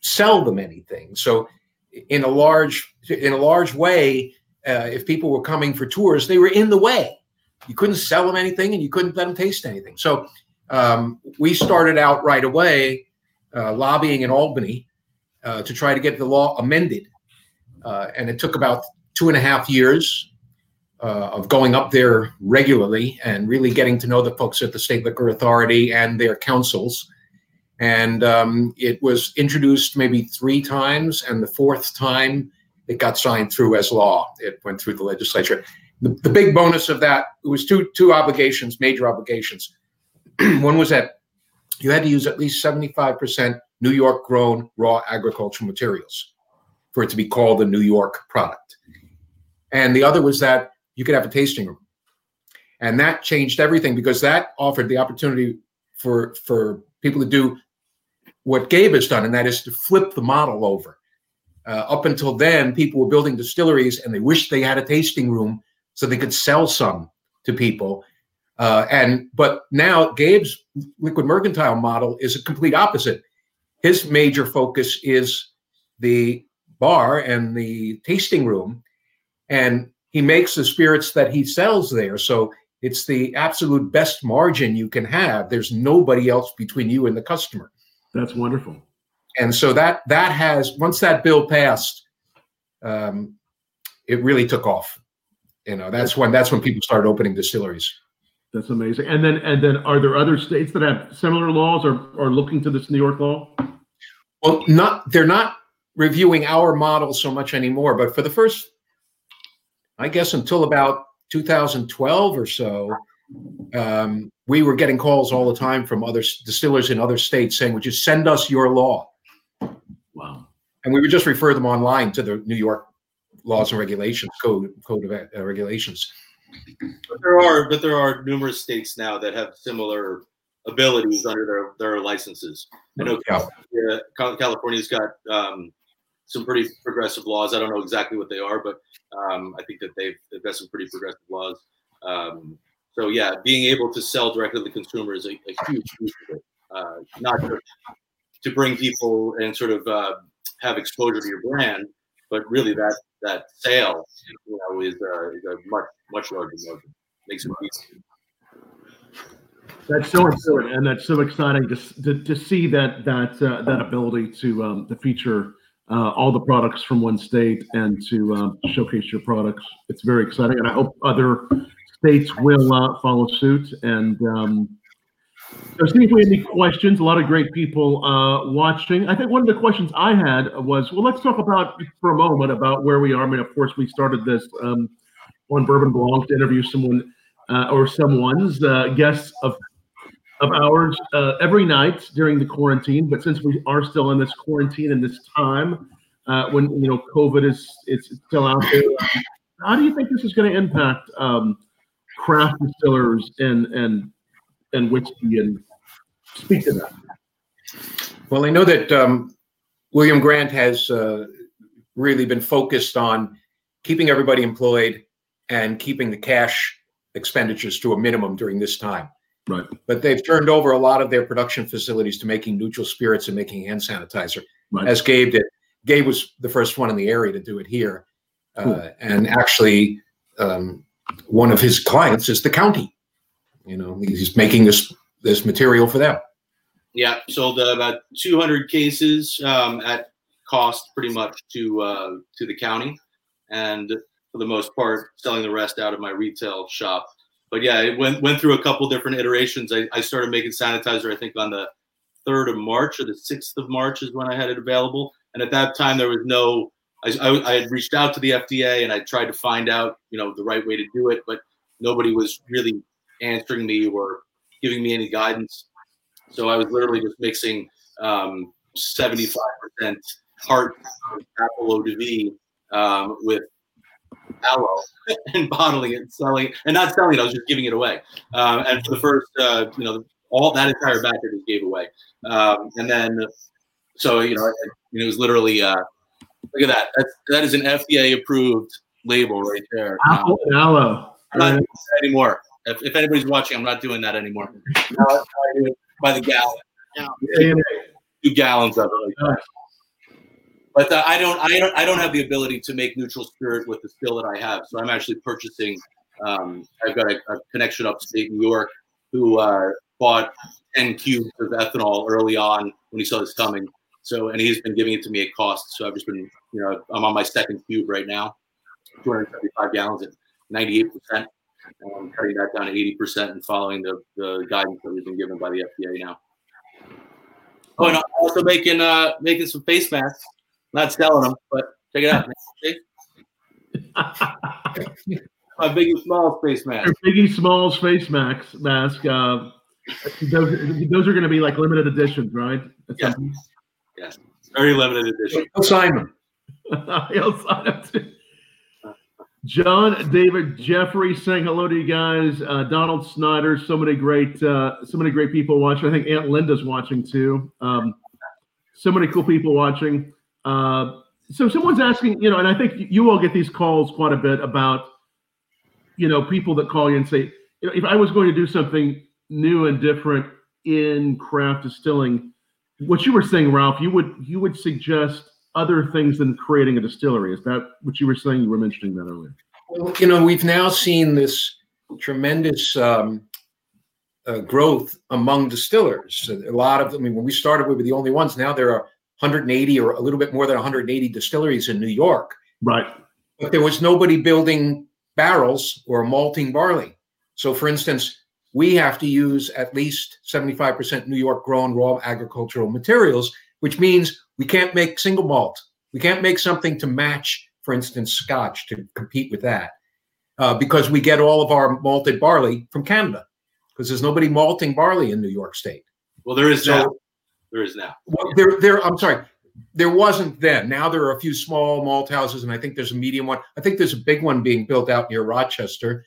sell them anything. So, in a large in a large way, uh, if people were coming for tours, they were in the way. You couldn't sell them anything, and you couldn't let them taste anything. So, um, we started out right away uh, lobbying in Albany uh, to try to get the law amended, uh, and it took about two and a half years uh, of going up there regularly and really getting to know the folks at the State Liquor Authority and their councils. And um, it was introduced maybe three times, and the fourth time it got signed through as law. It went through the legislature. The, the big bonus of that it was two two obligations, major obligations. (clears throat) One was that you had to use at least seventy five percent New York grown raw agricultural materials for it to be called a New York product. And the other was that you could have a tasting room. And that changed everything because that offered the opportunity for for people to do what Gabe has done, and that is to flip the model over. Uh, up until then, people were building distilleries and they wished they had a tasting room so they could sell some to people. Uh, and but now Gabe's liquid mercantile model is a complete opposite. His major focus is the bar and the tasting room, and he makes the spirits that he sells there. So it's the absolute best margin you can have. There's nobody else between you and the customer. That's wonderful. And so that that has once that bill passed, um, it really took off. You know, that's when that's when people started opening distilleries. That's amazing. And then and then are there other states that have similar laws or are looking to this New York law? Well, not they're not reviewing our model so much anymore, but for the first I guess until about 2012 or so, um, we were getting calls all the time from other distillers in other states saying, "Would you send us your law?" Wow! And we would just refer them online to the New York laws and regulations code code of uh, regulations. But there are, but there are numerous states now that have similar abilities under their their licenses. I know yeah. California's got um, some pretty progressive laws. I don't know exactly what they are, but um, I think that they've, they've got some pretty progressive laws. Um, so yeah, being able to sell directly to the consumer is a, a huge piece of it. Uh, not just to bring people and sort of uh, have exposure to your brand, but really that that sale, you know, is, uh, is a much much larger margin. Makes it easy. That's so important, and that's so exciting to, to, to see that that uh, that ability to um, to feature uh, all the products from one state and to um, showcase your products. It's very exciting, and I hope other states will uh, follow suit. And um, so, see if we have any questions. A lot of great people uh, watching. I think one of the questions I had was, well, let's talk about for a moment about where we are. I mean, of course, we started this um, on Bourbon Blanc to interview someone uh, or someone's uh, guests of of ours uh, every night during the quarantine. But since we are still in this quarantine and this time uh, when you know COVID is it's still out there, how do you think this is going to impact um, craft distillers and and and whiskey? And speak to that. Well, I know that um, William Grant has uh, really been focused on keeping everybody employed and keeping the cash expenditures to a minimum during this time. Right. But they've turned over a lot of their production facilities to making neutral spirits and making hand sanitizer, right. as Gabe did. Gabe was the first one in the area to do it here. Cool. Uh, and actually, um, one of his clients is the county. You know, he's making this this material for them. Yeah, sold uh, about 200 cases um, at cost, pretty much to uh, to the county, and for the most part, selling the rest out of my retail shop but yeah, it went went through a couple different iterations. I, I started making sanitizer, I think, on the third of March or the sixth of March is when I had it available. And at that time, there was no. I, I, I had reached out to the FDA and I tried to find out, you know, the right way to do it, but nobody was really answering me or giving me any guidance. So I was literally just mixing um, 75% heart apple eau de vie um, with aloe (laughs) and bottling it and selling it, and not selling it. I was just giving it away. Um, and for the first, uh, you know, all that entire batch I just gave away. Um, and then, so you know, it, it was literally uh, look at that. That's, that is an FDA approved label right there. Apple um, aloe. Not anymore. If, if anybody's watching, I'm not doing that anymore. Now I do it by the gallon. Yeah. Two gallons of it. Like but uh, I don't, I don't, I don't have the ability to make neutral spirit with the skill that I have. So I'm actually purchasing. Um, I've got a, a connection upstate New York who uh, bought 10 cubes of ethanol early on when he saw this coming. So, and he's been giving it to me at cost. So I've just been, you know, I'm on my second cube right now, 275 gallons at 98%. And I'm cutting that down to 80% and following the, the guidance that we've been given by the FDA now. Oh, and I'm also making uh making some face masks. Not selling them, but check it out. (laughs) My Biggie Smalls face mask. Your Biggie Smalls face mask. Mask. Uh, those, those are going to be like limited editions, right? Yes. yes. Very limited edition. He'll sign them. He'll (laughs) sign them too. John, David, Jeffrey, saying hello to you guys. Uh, Donald Snyder, so many great, uh, so many great people watching. I think Aunt Linda's watching too. Um, so many cool people watching. Uh, so someone's asking, you know, and I think you all get these calls quite a bit about, you know, people that call you and say, you know, if I was going to do something new and different in craft distilling, what you were saying, Ralph, you would you would suggest other things than creating a distillery. Is that what you were saying? You were mentioning that earlier. Well, you know, we've now seen this tremendous um, uh, growth among distillers. A lot of, I mean, when we started, we were the only ones. Now there are 180 or a little bit more than 180 distilleries in New York. Right. But there was nobody building barrels or malting barley. So, for instance, we have to use at least 75% New York grown raw agricultural materials, which means we can't make single malt. We can't make something to match, for instance, scotch to compete with that uh, because we get all of our malted barley from Canada because there's nobody malting barley in New York State. Well, there is so, now. There is now. Well, there, there. I'm sorry. There wasn't then. Now there are a few small malt houses, and I think there's a medium one. I think there's a big one being built out near Rochester.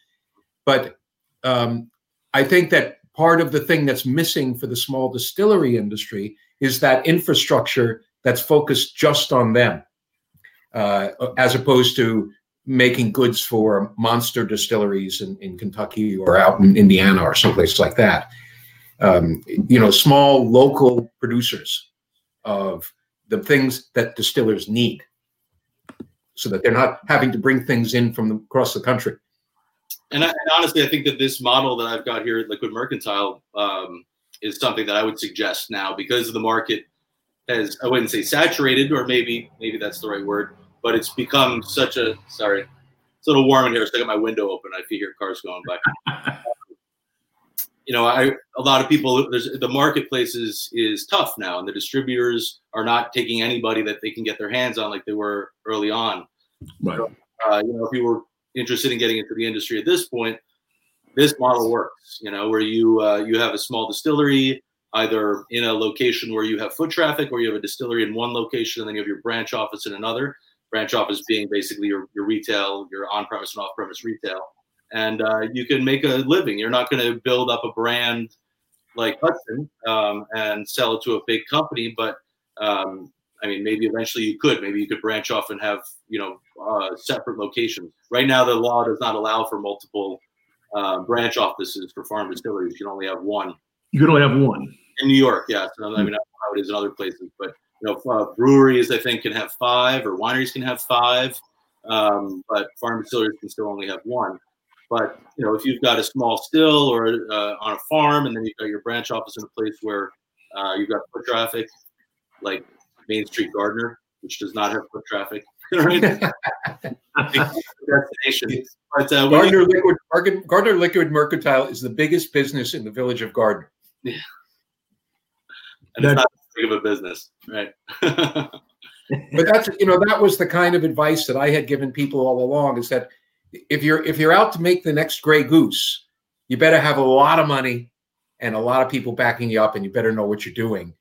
But um, I think that part of the thing that's missing for the small distillery industry is that infrastructure that's focused just on them, uh, as opposed to making goods for monster distilleries in, in Kentucky or out in Indiana or someplace like that um, you know, small local producers of the things that distillers need so that they're not having to bring things in from the, across the country. And, I, and, honestly, I think that this model that I've got here at Liquid Mercantile um, is something that I would suggest now because the market has, I wouldn't say saturated, or maybe maybe that's the right word, but it's become such a, sorry, it's a little warm in here, so I got my window open. I hear cars going by. (laughs) you know, I a lot of people there's the marketplace is is tough now, and the distributors are not taking anybody that they can get their hands on like they were early on. Right. So, uh, you know, if you were interested in getting into the industry at this point, this model works. You know, where you uh, you have a small distillery either in a location where you have foot traffic, or you have a distillery in one location, and then you have your branch office in another. Branch office being basically your, your retail, your on-premise and off-premise retail and uh, you can make a living. You're not going to build up a brand like Hudson um, and sell it to a big company, but um, I mean, maybe eventually you could. Maybe you could branch off and have you know uh, separate locations. Right now, the law does not allow for multiple uh, branch offices for farm distilleries. You can only have one. You can only have one in New York. Yes, I mean, I don't know how it is in other places, but you know, uh, breweries I think can have five, or wineries can have five, um, but farm distilleries can still only have one. But you know, if you've got a small still or uh, on a farm, and then you've got your branch office in a place where uh, you've got foot traffic, like Main Street Gardiner, which does not have foot traffic. (laughs) right? (laughs) destination. But uh, Gardiner you, Liquid Gardiner Liquid Mercantile is the biggest business in the village of Gardiner. Yeah. And it's not big of a business, right? (laughs) but that's you know that was the kind of advice that I had given people all along is that if you're if you're out to make the next Grey Goose, you better have a lot of money and a lot of people backing you up, and you better know what you're doing.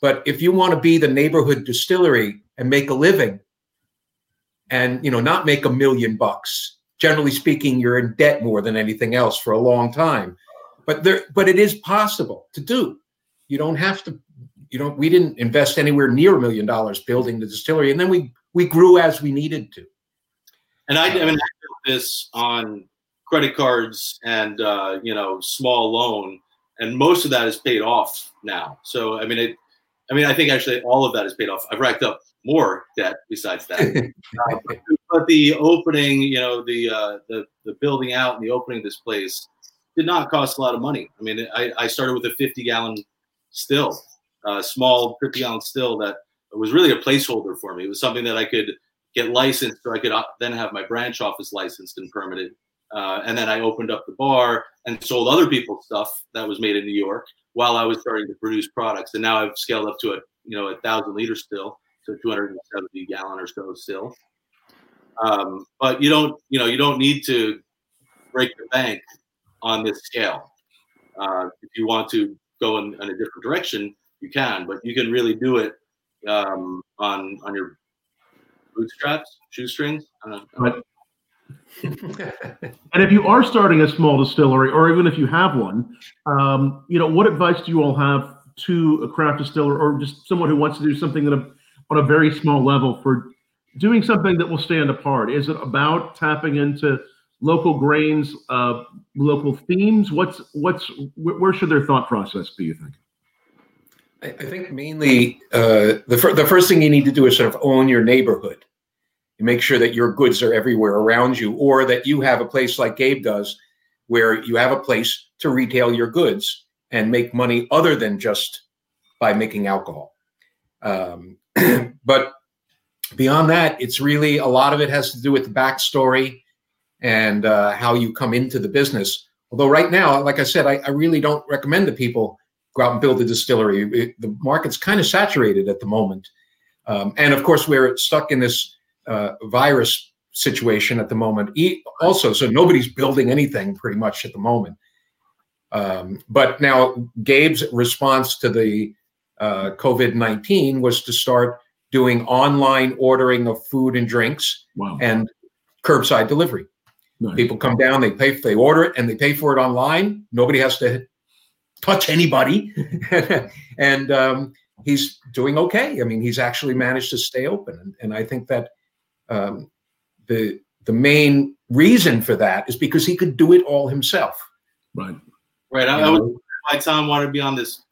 But if you want to be the neighborhood distillery and make a living, and you know not make a million bucks, generally speaking, you're in debt more than anything else for a long time. But there, but it is possible to do. You don't have to. You don't. We didn't invest anywhere near a million dollars building the distillery, and then we we grew as we needed to. And I, I mean, I this on credit cards and uh, you know small loan, and most of that is paid off now. So I mean, it. I mean, I think actually all of that is paid off. I've racked up more debt besides that. uh, (laughs) but, but, the opening, you know, the uh, the the building out and the opening of this place did not cost a lot of money. I mean, I, I started with a 50 gallon still, a small 50 gallon still that was really a placeholder for me. It was something that I could get licensed so I could uh, then have my branch office licensed and permitted. Uh, and then I opened up the bar and sold other people's stuff that was made in New York while I was starting to produce products. And now I've scaled up to a you know a thousand liters still, so 270 gallon or so still. Um, but you don't you know you don't need to break the bank on this scale. Uh, if you want to go in, in, a different direction, you can, but you can really do it um, on on your bootstraps, shoestrings. And if you are starting a small distillery, or even if you have one, um, you know, what advice do you all have to a craft distiller, or just someone who wants to do something a, on a very small level for doing something that will stand apart? Is it about tapping into local grains, uh, local themes? What's what's where should their thought process be? You think? I, I think mainly uh, the fir- the first thing you need to do is sort of own your neighborhood. Make sure that your goods are everywhere around you, or that you have a place like Gabe does, where you have a place to retail your goods and make money other than just by making alcohol. Um, (clears throat) but beyond that, it's really a lot of it has to do with the backstory and uh, how you come into the business. Although right now, like I said, I, I really don't recommend that people go out and build a distillery. It, the market's kind of saturated at the moment. Um, and of course, we're stuck in this uh, virus situation at the moment, also. So nobody's building anything pretty much at the moment. Um, but now, Gabe's response to the uh, COVID 19 was to start doing online ordering of food and drinks wow. and curbside delivery. Nice. People come down, they pay, they order it, and they pay for it online. Nobody has to touch anybody, (laughs) and um, he's doing okay. I mean, he's actually managed to stay open, and, and I think that um, the the main reason for that is because he could do it all himself. Right. Right. I, I was why Tom wanted to be on this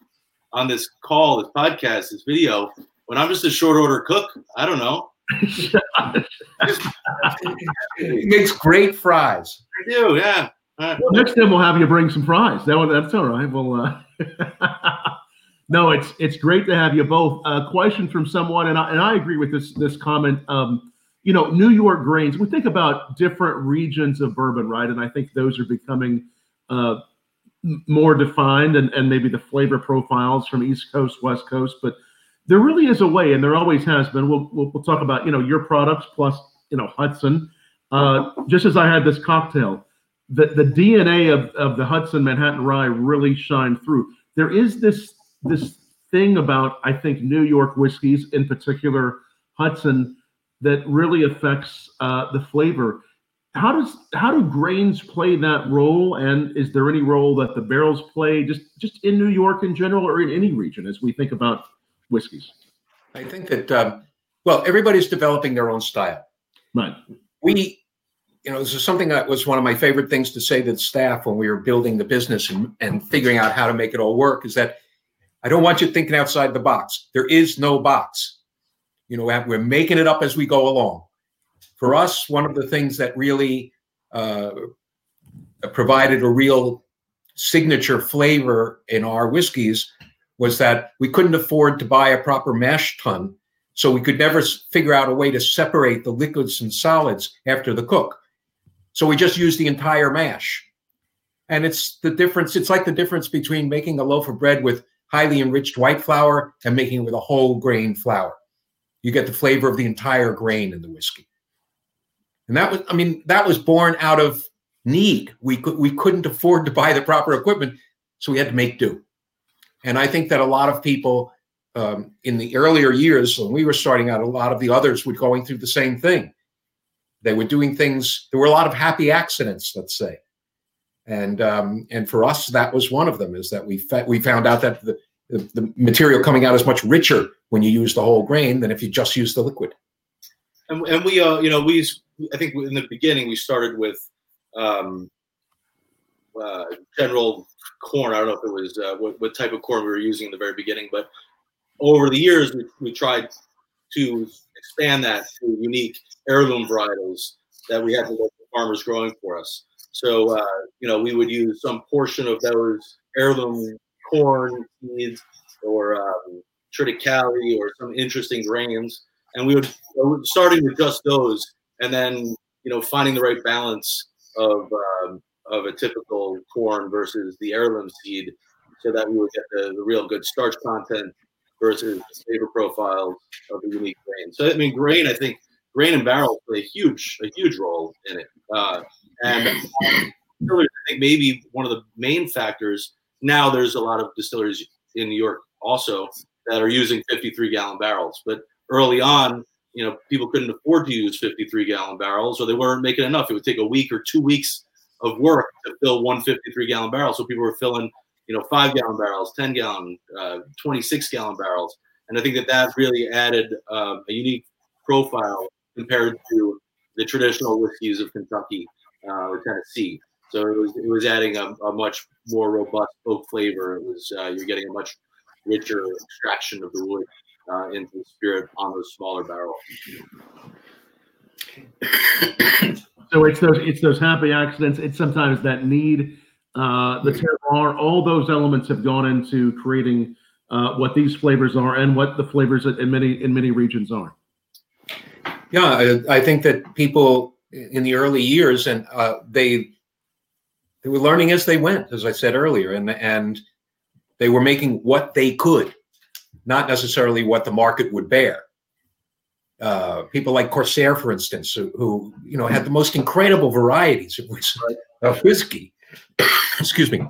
on this call, this podcast, this video. When I'm just a short order cook, I don't know. he makes great fries. I do, yeah. Well, next time we'll have you bring some fries. That one, that's all right. Well, uh, (laughs) no, it's it's great to have you both. A uh, question from someone, and I, and I agree with this this comment. Um, you know, New York grains. We think about different regions of bourbon, right? And I think those are becoming uh, more defined, and and maybe the flavor profiles from East Coast, West Coast, but there really is a way, and there always has been. We'll we'll, we'll talk about you know your products plus you know Hudson. Uh, just as I had this cocktail, the the DNA of of the Hudson Manhattan Rye really shined through. There is this this thing about I think New York whiskeys, in particular Hudson, that really affects uh, the flavor. How does how do grains play that role, and is there any role that the barrels play just just in New York in general, or in any region as we think about whiskeys? I think that um, well, everybody's developing their own style. Right. We, you know, this is something that was one of my favorite things to say to the staff when we were building the business and, and figuring out how to make it all work. Is that I don't want you thinking outside the box. There is no box. You know, we're making it up as we go along. For us, one of the things that really uh, provided a real signature flavor in our whiskeys was that we couldn't afford to buy a proper mash tun. So we could never figure out a way to separate the liquids and solids after the cook. So we just used the entire mash. And it's the difference, it's like the difference between making a loaf of bread with highly enriched white flour and making it with a whole grain flour. You get the flavor of the entire grain in the whiskey. And that was, I mean, that was born out of need. We could we couldn't afford to buy the proper equipment, so we had to make do. And I think that a lot of people um, in the earlier years, when we were starting out, a lot of the others were going through the same thing. They were doing things. There were a lot of happy accidents, let's say, and um, and for us, that was one of them. Is that we we found out that the, the, material coming out is much richer when you use the whole grain than if you just use the liquid. And, and we, uh, you know, we I think in the beginning we started with um, uh, general corn. I don't know if it was uh, what, what type of corn we were using in the very beginning, but over the years we, we tried to expand that to unique heirloom varietals that we had the farmers growing for us. So uh, you know we would use some portion of those heirloom corn seeds or um, triticale or some interesting grains, and we would starting with just those, and then you know finding the right balance of um, of a typical corn versus the heirloom seed, so that we would get the, the real good starch content versus the flavor profiles of the unique grain. So I mean, grain, I think grain and barrel play a huge a huge role in it, uh, and I think maybe one of the main factors. Now there's a lot of distilleries in New York also that are using 53 gallon barrels, but early on, you know, people couldn't afford to use 53 gallon barrels or they weren't making enough. It would take a week or two weeks of work to fill one 53 gallon barrel. So people were filling, you know, five gallon barrels, 10 gallon, uh, 26 gallon barrels. And I think that that really added uh, a unique profile compared to the traditional whiskeys of Kentucky uh, or Tennessee. So it was it was adding a, a much more robust oak flavor. It was uh, you're getting a much richer extraction of the wood uh, into the spirit on those smaller barrels. (coughs) so it's those it's those happy accidents. It's sometimes that need, uh, the terroir. All those elements have gone into creating uh, what these flavors are and what the flavors in many in many regions are. Yeah, I, I think that people in the early years and uh, they they were learning as they went, as I said earlier, and and they were making what they could not necessarily what the market would bear. Uh, people like Corsair, for instance, who, who, you know had the most incredible varieties of, whiskey. Of whiskey. (coughs) Excuse me.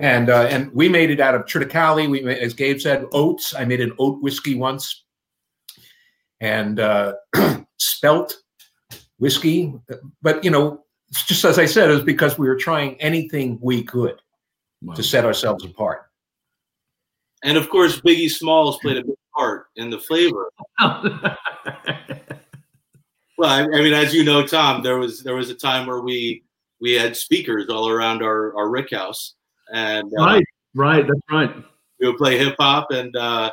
And uh, and we made it out of triticale. We, made, as Gabe said, oats. I made an oat whiskey once, and uh, (coughs) spelt whiskey. But you know, just as I said, it was because we were trying anything we could wow. to set ourselves apart. And of course, Biggie Smalls played a big part in the flavor. (laughs) well, I, I, mean, as you know, Tom, there was there was a time where we we had speakers all around our our rick house, and uh, right, right, that's right. We would play hip hop and uh,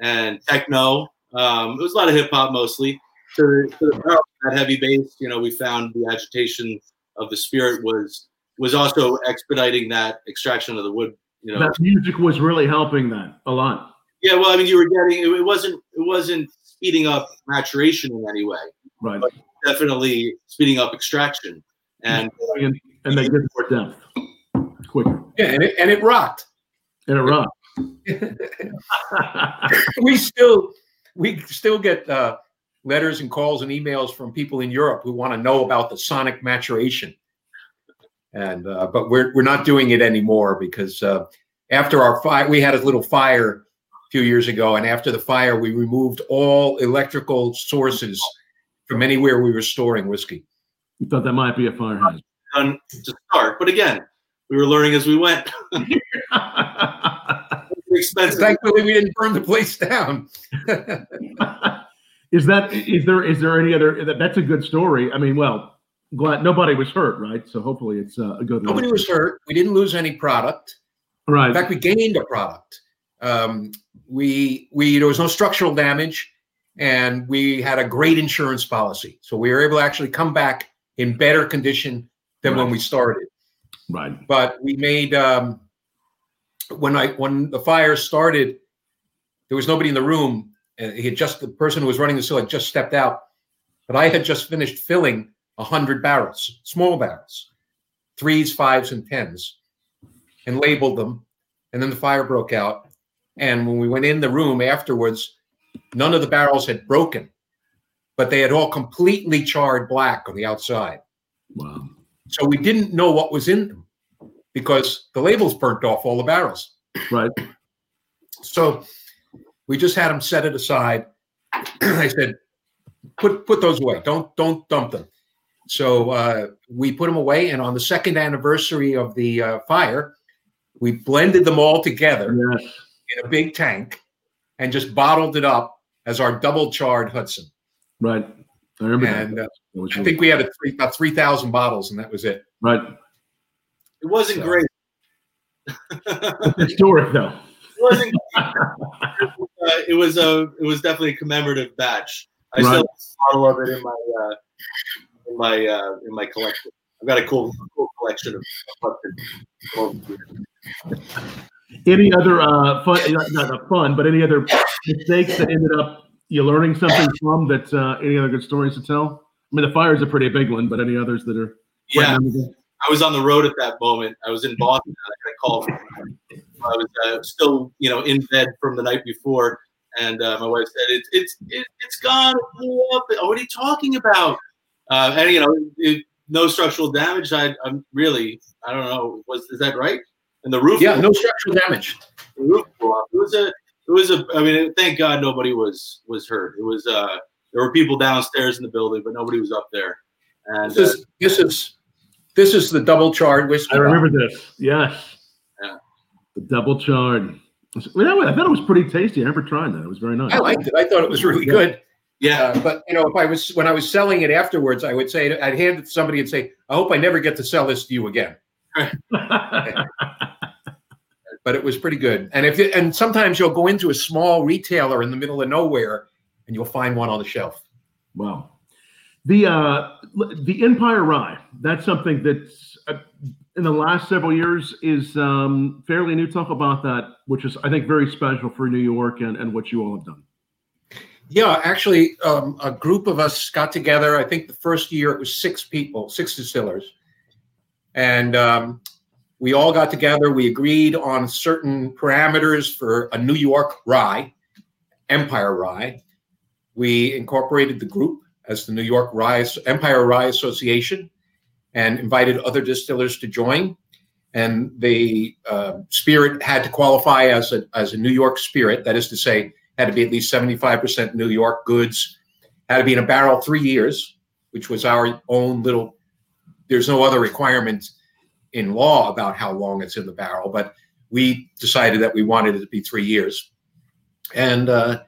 and techno. Um, it was a lot of hip hop mostly. To, to the that heavy bass, you know, we found the agitation of the spirit was was also expediting that extraction of the wood you know, that music was really helping that a lot. Yeah, well, I mean, you were getting it wasn't it wasn't speeding up maturation in any way, right? definitely speeding up extraction and and, and they get more depth quicker. Yeah, and it, and it rocked. And it rocked. (laughs) (laughs) we still we still get uh, letters and calls and emails from people in Europe who want to know about the sonic maturation and uh, but we're we're not doing it anymore because uh, after our fire, we had a little fire a few years ago, and after the fire, we removed all electrical sources from anywhere we were storing whiskey. You thought that might be a fire hazard. Done to start, but again, we were learning as we went. (laughs) expensive. Thankfully, we didn't burn the place down. (laughs) is that is there is there any other? That, that's a good story. I mean, well, glad nobody was hurt, right? So hopefully it's uh, a good. Nobody was hurt. We didn't lose any product. Right. In fact, we gained a product. Um, we we there was no structural damage, and we had a great insurance policy, so we were able to actually come back in better condition than right. when we started. Right. But we made um, when I when the fire started, there was nobody in the room. He had just the person who was running the still had just stepped out, but I had just finished filling 100 barrels, small barrels, threes, fives, and tens, and labeled them. And then the fire broke out. And when we went in the room afterwards, none of the barrels had broken, but they had all completely charred black on the outside. Wow. So we didn't know what was in them because the labels burnt off all the barrels. Right. So we just had them set it aside. (clears throat) I said, put put those away. Don't don't dump them. So uh, we put them away, and on the second anniversary of the uh, fire, we blended them all together yes. in a big tank and just bottled it up as our double charred Hudson. Right. I remember and, that. Uh, I think we had three, about 3,000 bottles, and that was it. Right. It wasn't so. great. (laughs) historic though. It wasn't. (laughs) uh, it was a. It was definitely a commemorative batch. I right. still have a bottle of it in my uh, in my uh, in my collection. I've got a cool, cool collection of. Any other uh, fun? Not, not fun, but any other mistakes that ended up you learning something from? That uh, any other good stories to tell? I mean, the fire is a pretty big one, but any others that are? Yeah, I was on the road at that moment. I was in Boston. I got called. I was uh, still, you know, in bed from the night before, and uh, my wife said, "It's it's it, it's gone, it blew up. What are you talking about?" Uh, and you know, it, no structural damage. I, I'm really, I don't know. Was is that right? And the roof? Yeah, no structural damage. The roof blew up. It was a, it was a. I mean, thank God nobody was was hurt. It was. uh There were people downstairs in the building, but nobody was up there. And this is, uh, this is this is the double charred whiskey. I remember this. Yes. Yeah. The double charred. I thought it was pretty tasty. I remember trying that. It was very nice. I liked it. I thought it was really good. Yeah, uh, but you know, if I was when I was selling it afterwards, I would say I'd hand it to somebody and say, "I hope I never get to sell this to you again." (laughs) but it was pretty good. And if it, and sometimes you'll go into a small retailer in the middle of nowhere, and you'll find one on the shelf. Wow. The uh, the Empire Rye. That's something that's uh, in the last several years is um, fairly new. Talk about that, which is I think very special for New York and, and what you all have done. Yeah, actually, um, a group of us got together. I think the first year it was six people, six distillers, and um, we all got together. We agreed on certain parameters for a New York rye, Empire Rye. We incorporated the group as the New York Rye Empire Rye Association, and invited other distillers to join. And the uh, spirit had to qualify as a as a New York spirit. That is to say, had to be at least 75% New York goods, had to be in a barrel three years, which was our own little, there's no other requirement in law about how long it's in the barrel, but we decided that we wanted it to be three years. And uh,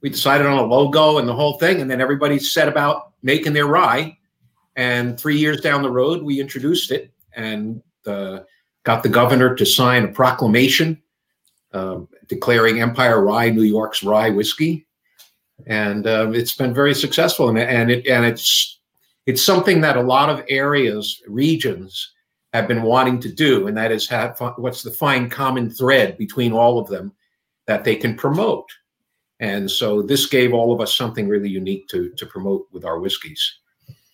we decided on a logo and the whole thing. And then everybody set about making their rye. And three years down the road, we introduced it and uh, got the governor to sign a proclamation uh, declaring Empire Rye New York's rye whiskey, and uh, it's been very successful. And, and it and it's it's something that a lot of areas, regions, have been wanting to do, and that is have what's the fine common thread between all of them that they can promote. And so this gave all of us something really unique to to promote with our whiskeys.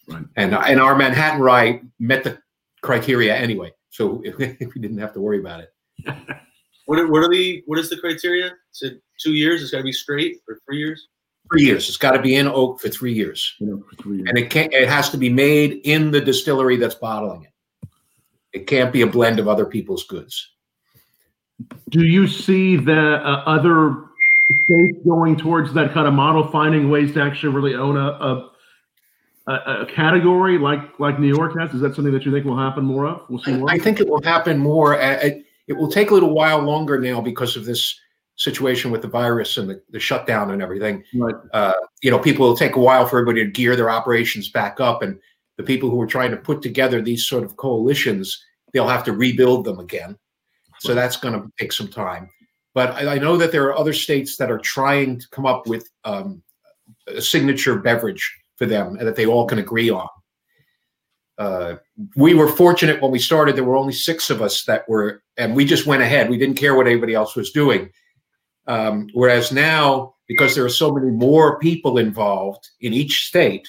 Right. And and our Manhattan Rye met the criteria anyway, so (laughs) we didn't have to worry about it. (laughs) What are, what are the what is the criteria? Is it two years? It's got to be straight or three years? Three years. It's got to be in oak for three years. Yeah, for three years. And it can't. It has to be made in the distillery that's bottling it. It can't be a blend of other people's goods. Do you see the uh, other states going towards that kind of model, finding ways to actually really own a, a, a category like like New York has? Is that something that you think will happen more of? We'll see more. I think it will happen more. At, it will take a little while longer now because of this situation with the virus and the, the shutdown and everything. Right. Uh, you know, people will take a while for everybody to gear their operations back up, and the people who are trying to put together these sort of coalitions, they'll have to rebuild them again. So that's going to take some time. But I, I, know that there are other states that are trying to come up with um, a signature beverage for them and that they all can agree on uh, we were fortunate when we started. There were only six of us that were, and we just went ahead. We didn't care what anybody else was doing. Um, whereas now, because there are so many more people involved in each state,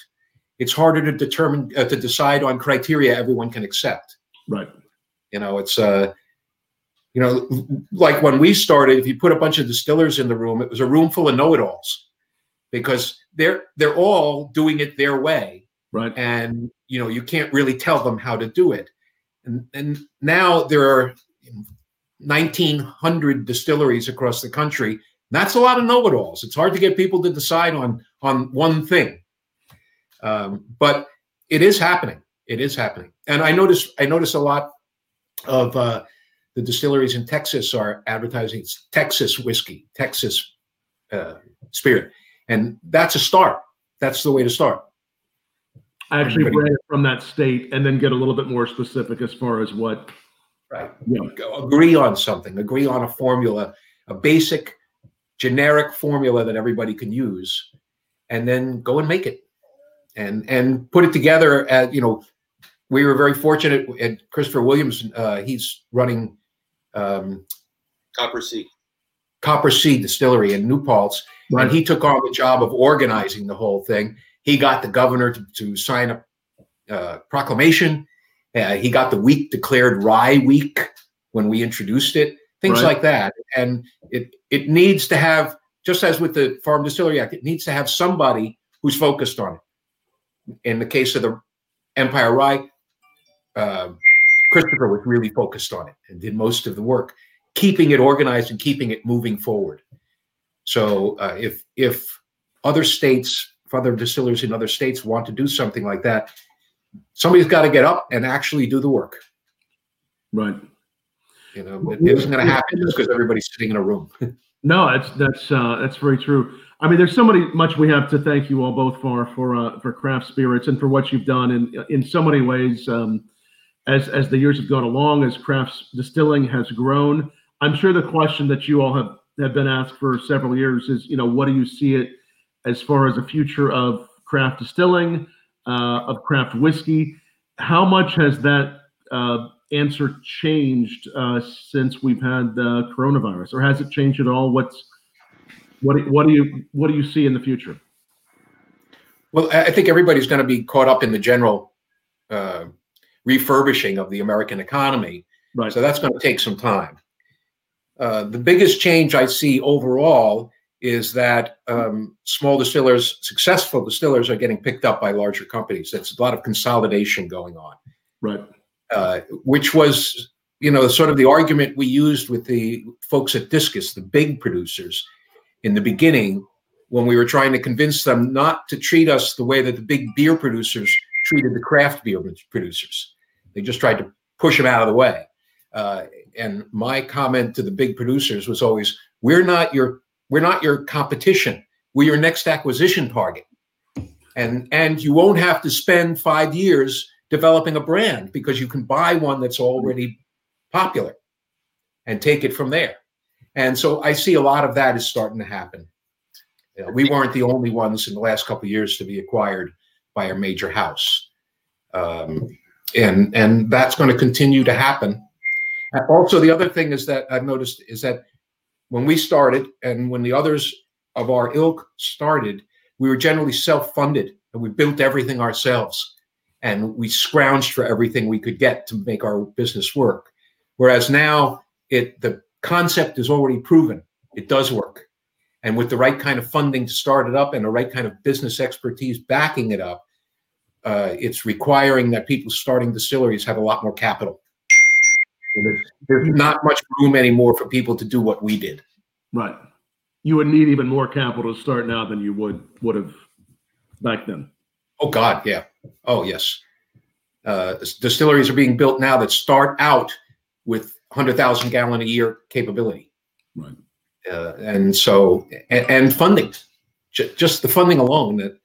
it's harder to determine uh, to decide on criteria everyone can accept. Right. You know, it's uh, you know, like when we started, if you put a bunch of distillers in the room, it was a room full of know-it-alls because they're they're all doing it their way Right. And you know, you can't really tell them how to do it. And and now there are 1900 distilleries across the country. That's a lot of know-it-alls. It's hard to get people to decide on on one thing. Um, but it is happening. It is happening. And I notice I notice a lot of uh, the distilleries in Texas are advertising Texas whiskey, Texas uh, spirit, and that's a start. That's the way to start. I actually bring it from that state and then get a little bit more specific as far as what Right. Yeah. Agree on something. Agree on a formula, a basic, generic formula that everybody can use, and then go and make it, and and put it together. At you know, we were very fortunate. At Christopher Williams, uh, he's running um, Coppersea. Coppersea Distillery in New Paltz, right. and he took on the job of organizing the whole thing. He got the governor to, to sign a uh, proclamation. Uh, he got the week declared Rye Week when we introduced it. Things right. like that, and it it needs to have just as with the Farm Distillery Act, it needs to have somebody who's focused on it. In the case of the Empire Rye, uh, Christopher was really focused on it and did most of the work, keeping it organized and keeping it moving forward. So uh, if if other states, if other distillers in other states want to do something like that, somebody's got to get up and actually do the work. Right. You know, it isn't going to happen just because everybody's sitting in a room. (laughs) no, that's that's uh, that's very true. I mean, there's so many much we have to thank you all both for for uh, for craft spirits and for what you've done in in so many ways. Um, as as the years have gone along, as craft distilling has grown, I'm sure the question that you all have have been asked for several years is, you know, what do you see it as far as the future of craft distilling, uh, of craft whiskey? How much has that uh, answer changed uh, since we've had the coronavirus, or has it changed at all? What's what what do you what do you see in the future? Well, I think everybody's going to be caught up in the general uh, refurbishing of the American economy. Right. So that's going to take some time. Uh, the biggest change I see overall is that um, small distillers, successful distillers, are getting picked up by larger companies. That's a lot of consolidation going on. Right. Uh, which was, you know, sort of the argument we used with the folks at Discus, the big producers, in the beginning when we were trying to convince them not to treat us the way that the big beer producers treated the craft beer producers. They just tried to push them out of the way. Uh, and my comment to the big producers was always, "We're not your we're not your competition. We're your next acquisition target, and and you won't have to spend five years developing a brand because you can buy one that's already popular and take it from there." And so I see a lot of that is starting to happen. You know, we weren't the only ones in the last couple years to be acquired by a major house. Um, and and that's going to continue to happen. Also, the other thing is that I've noticed is that when we started and when the others of our ilk started, we were generally self-funded and we built everything ourselves, and we scrounged for everything we could get to make our business work. Whereas now, it the concept is already proven; it does work, and with the right kind of funding to start it up and the right kind of business expertise backing it up, uh, it's requiring that people starting distilleries have a lot more capital. There's, there's not much room anymore for people to do what we did. Right. You would need even more capital to start now than you would would have back then. Oh God, yeah. Oh yes. Uh, distilleries are being built now that start out with 100,000 gallon a year capability. Right. Uh, and so, and, and funding, J- just the funding alone that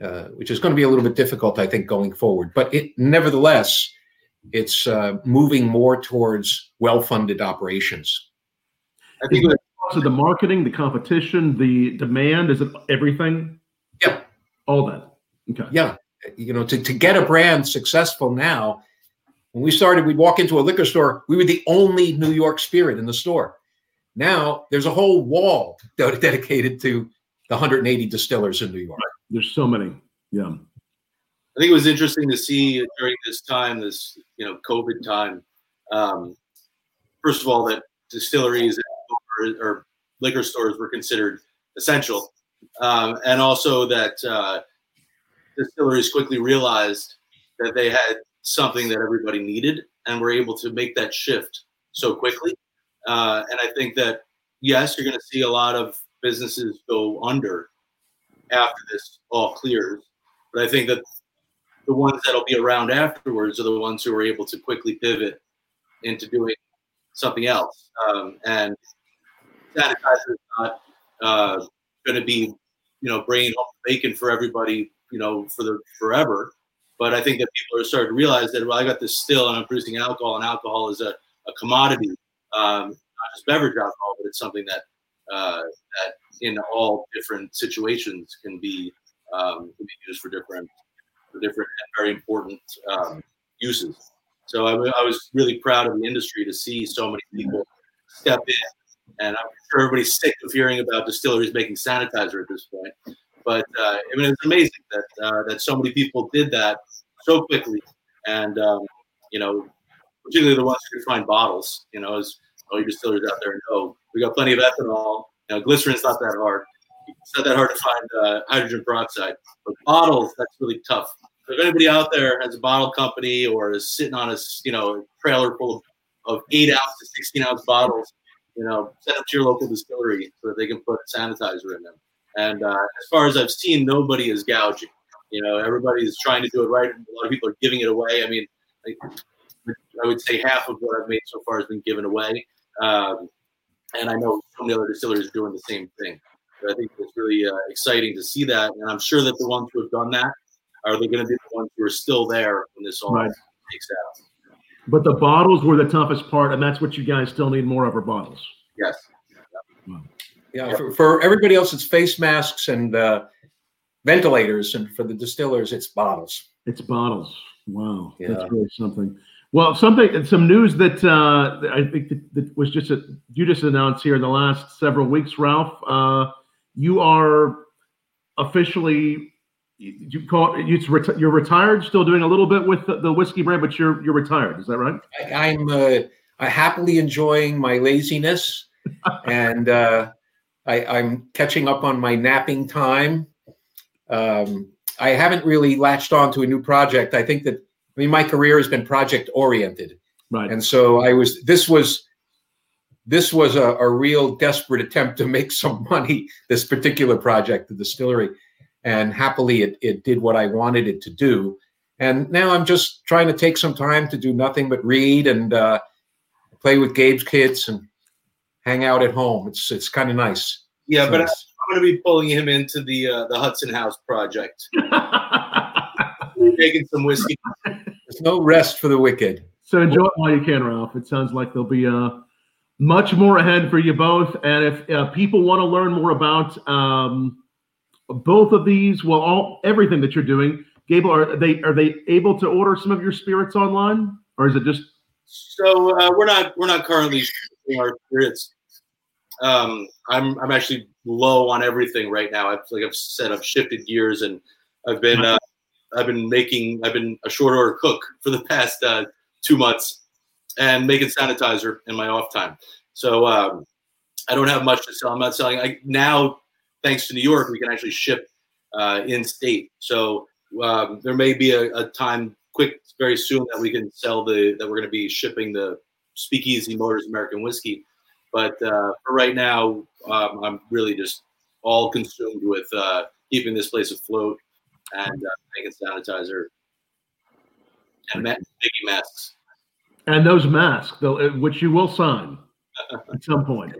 uh, which is going to be a little bit difficult, I think, going forward. But it, nevertheless, it's uh, moving more towards well-funded operations. I think it's also the marketing, the competition, the demand. Is it everything? Yeah, all that. Okay. Yeah, you know, to, to get a brand successful now. When we started, we'd walk into a liquor store. We were the only New York spirit in the store. Now there's a whole wall (laughs) dedicated to the 180 distillers in New York. There's so many. Yeah. I think it was interesting to see during this time, this you know COVID time. Um, first of all, that distilleries or, or liquor stores were considered essential, um, and also that uh, distilleries quickly realized that they had something that everybody needed, and were able to make that shift so quickly. Uh, and I think that yes, you're going to see a lot of businesses go under after this all clears. But I think that the ones that'll be around afterwards are the ones who are able to quickly pivot into doing something else. Um, and sanitizer is not uh, going to be, you know, bringing home bacon for everybody, you know, for the forever. But I think that people are starting to realize that well, I got this still and I'm producing alcohol, and alcohol is a a commodity, um, not just beverage alcohol, but it's something that uh, that in all different situations can be um, can be used for different for different very important um, uses. So I, I was really proud of the industry to see so many people step in. And I'm sure everybody's sick of hearing about distilleries making sanitizer at this point. But uh, I mean, it's amazing that uh, that so many people did that so quickly, and um, you know, particularly the ones who find bottles. You know, as all your distillers out there know, we got plenty of ethanol. You know, glycerin's not that hard. It's not that hard to find uh, hydrogen peroxide, but bottles that's really tough. So if anybody out there has a bottle company or is sitting on a you know trailer full of, of eight ounce to sixteen ounce bottles, you know, send them to your local distillery so that they can put sanitizer in them. And uh, as far as I've seen, nobody is gouging. You know, everybody is trying to do it right. A lot of people are giving it away. I mean, I would say half of what I've made so far has been given away. Um, and I know so many other distilleries are doing the same thing. But I think it's really uh, exciting to see that. And I'm sure that the ones who have done that are they going to be the ones who are still there when this all right. takes out. But the bottles were the toughest part, and that's what you guys still need more of our bottles. Yes. Yeah, for, for everybody else, it's face masks and uh, ventilators, and for the distillers, it's bottles. It's bottles. Wow, yeah. that's really something. Well, something, some news that uh, I think that, that was just a, you just announced here in the last several weeks, Ralph. Uh, you are officially you call it, it's reti- you're retired, still doing a little bit with the, the, whiskey brand, but you're you're retired. Is that right? I, am uh, happily enjoying my laziness, (laughs) and uh, I, am catching up on my napping time. Um, I haven't really latched on to a new project. I think that I mean my career has been project oriented, right? And so I was. This was this was a, a real desperate attempt to make some money. This particular project, the distillery, and happily it it did what I wanted it to do. And now I'm just trying to take some time to do nothing but read and uh, play with Gabe's kids and hang out at home. It's it's kind of nice. Yeah, so but I'm going to be pulling him into the uh, the Hudson House project. (laughs) Making some whiskey. There's no rest for the wicked. So enjoy it while you can, Ralph. It sounds like there'll be uh, much more ahead for you both. And if uh, people want to learn more about um, both of these, well, all everything that you're doing, Gable, are they are they able to order some of your spirits online, or is it just? So uh, we're not we're not currently our spirits. Um, I'm I'm actually low on everything right now. I've like I've said, I've shifted gears and I've been uh, I've been making I've been a short order cook for the past uh, two months and making sanitizer in my off time. So um, I don't have much to sell. I'm not selling. I now, thanks to New York, we can actually ship uh, in state. So um, there may be a, a time quick very soon that we can sell the that we're going to be shipping the Speakeasy Motors American Whiskey. But uh, for right now, um, I'm really just all consumed with uh, keeping this place afloat and uh, making sanitizer and ma- making masks. And those masks, uh, which you will sign (laughs) at some point.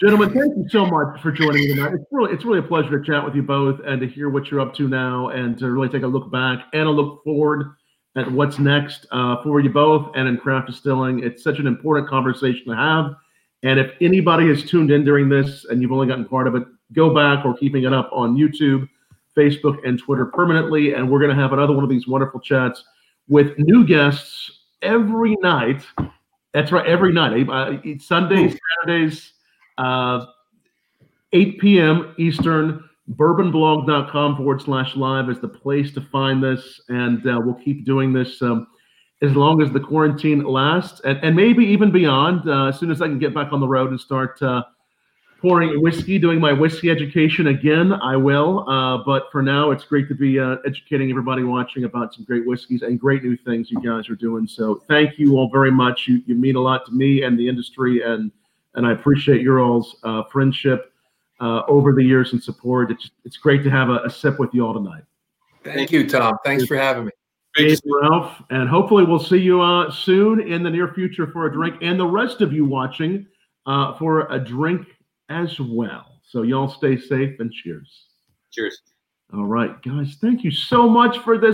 Gentlemen, thank you so much for joining me tonight. It's really, it's really a pleasure to chat with you both and to hear what you're up to now and to really take a look back and a look forward at what's next uh, for you both and in craft distilling. It's such an important conversation to have. And if anybody has tuned in during this and you've only gotten part of it, go back or keeping it up on YouTube, Facebook, and Twitter permanently. And we're going to have another one of these wonderful chats with new guests every night. That's right, every night. Uh, Sundays, Saturdays, uh, 8 p.m. Eastern bourbonblog.com forward slash live is the place to find this. And uh, we'll keep doing this um, as long as the quarantine lasts and, and maybe even beyond. Uh, as soon as I can get back on the road and start uh, pouring whiskey, doing my whiskey education again, I will. Uh, but for now, it's great to be uh, educating everybody watching about some great whiskeys and great new things you guys are doing. So thank you all very much. You, you mean a lot to me and the industry, and, and I appreciate your all's uh, friendship uh, over the years and support. It's it's great to have a, a, sip with you all tonight. Thank you, Tom. Thanks for having me. Thanks, Ralph, and hopefully we'll see you uh, soon in the near future for a drink, and the rest of you watching uh, for a drink as well. So y'all stay safe and cheers. Cheers. All right, guys. Thank you so much for this.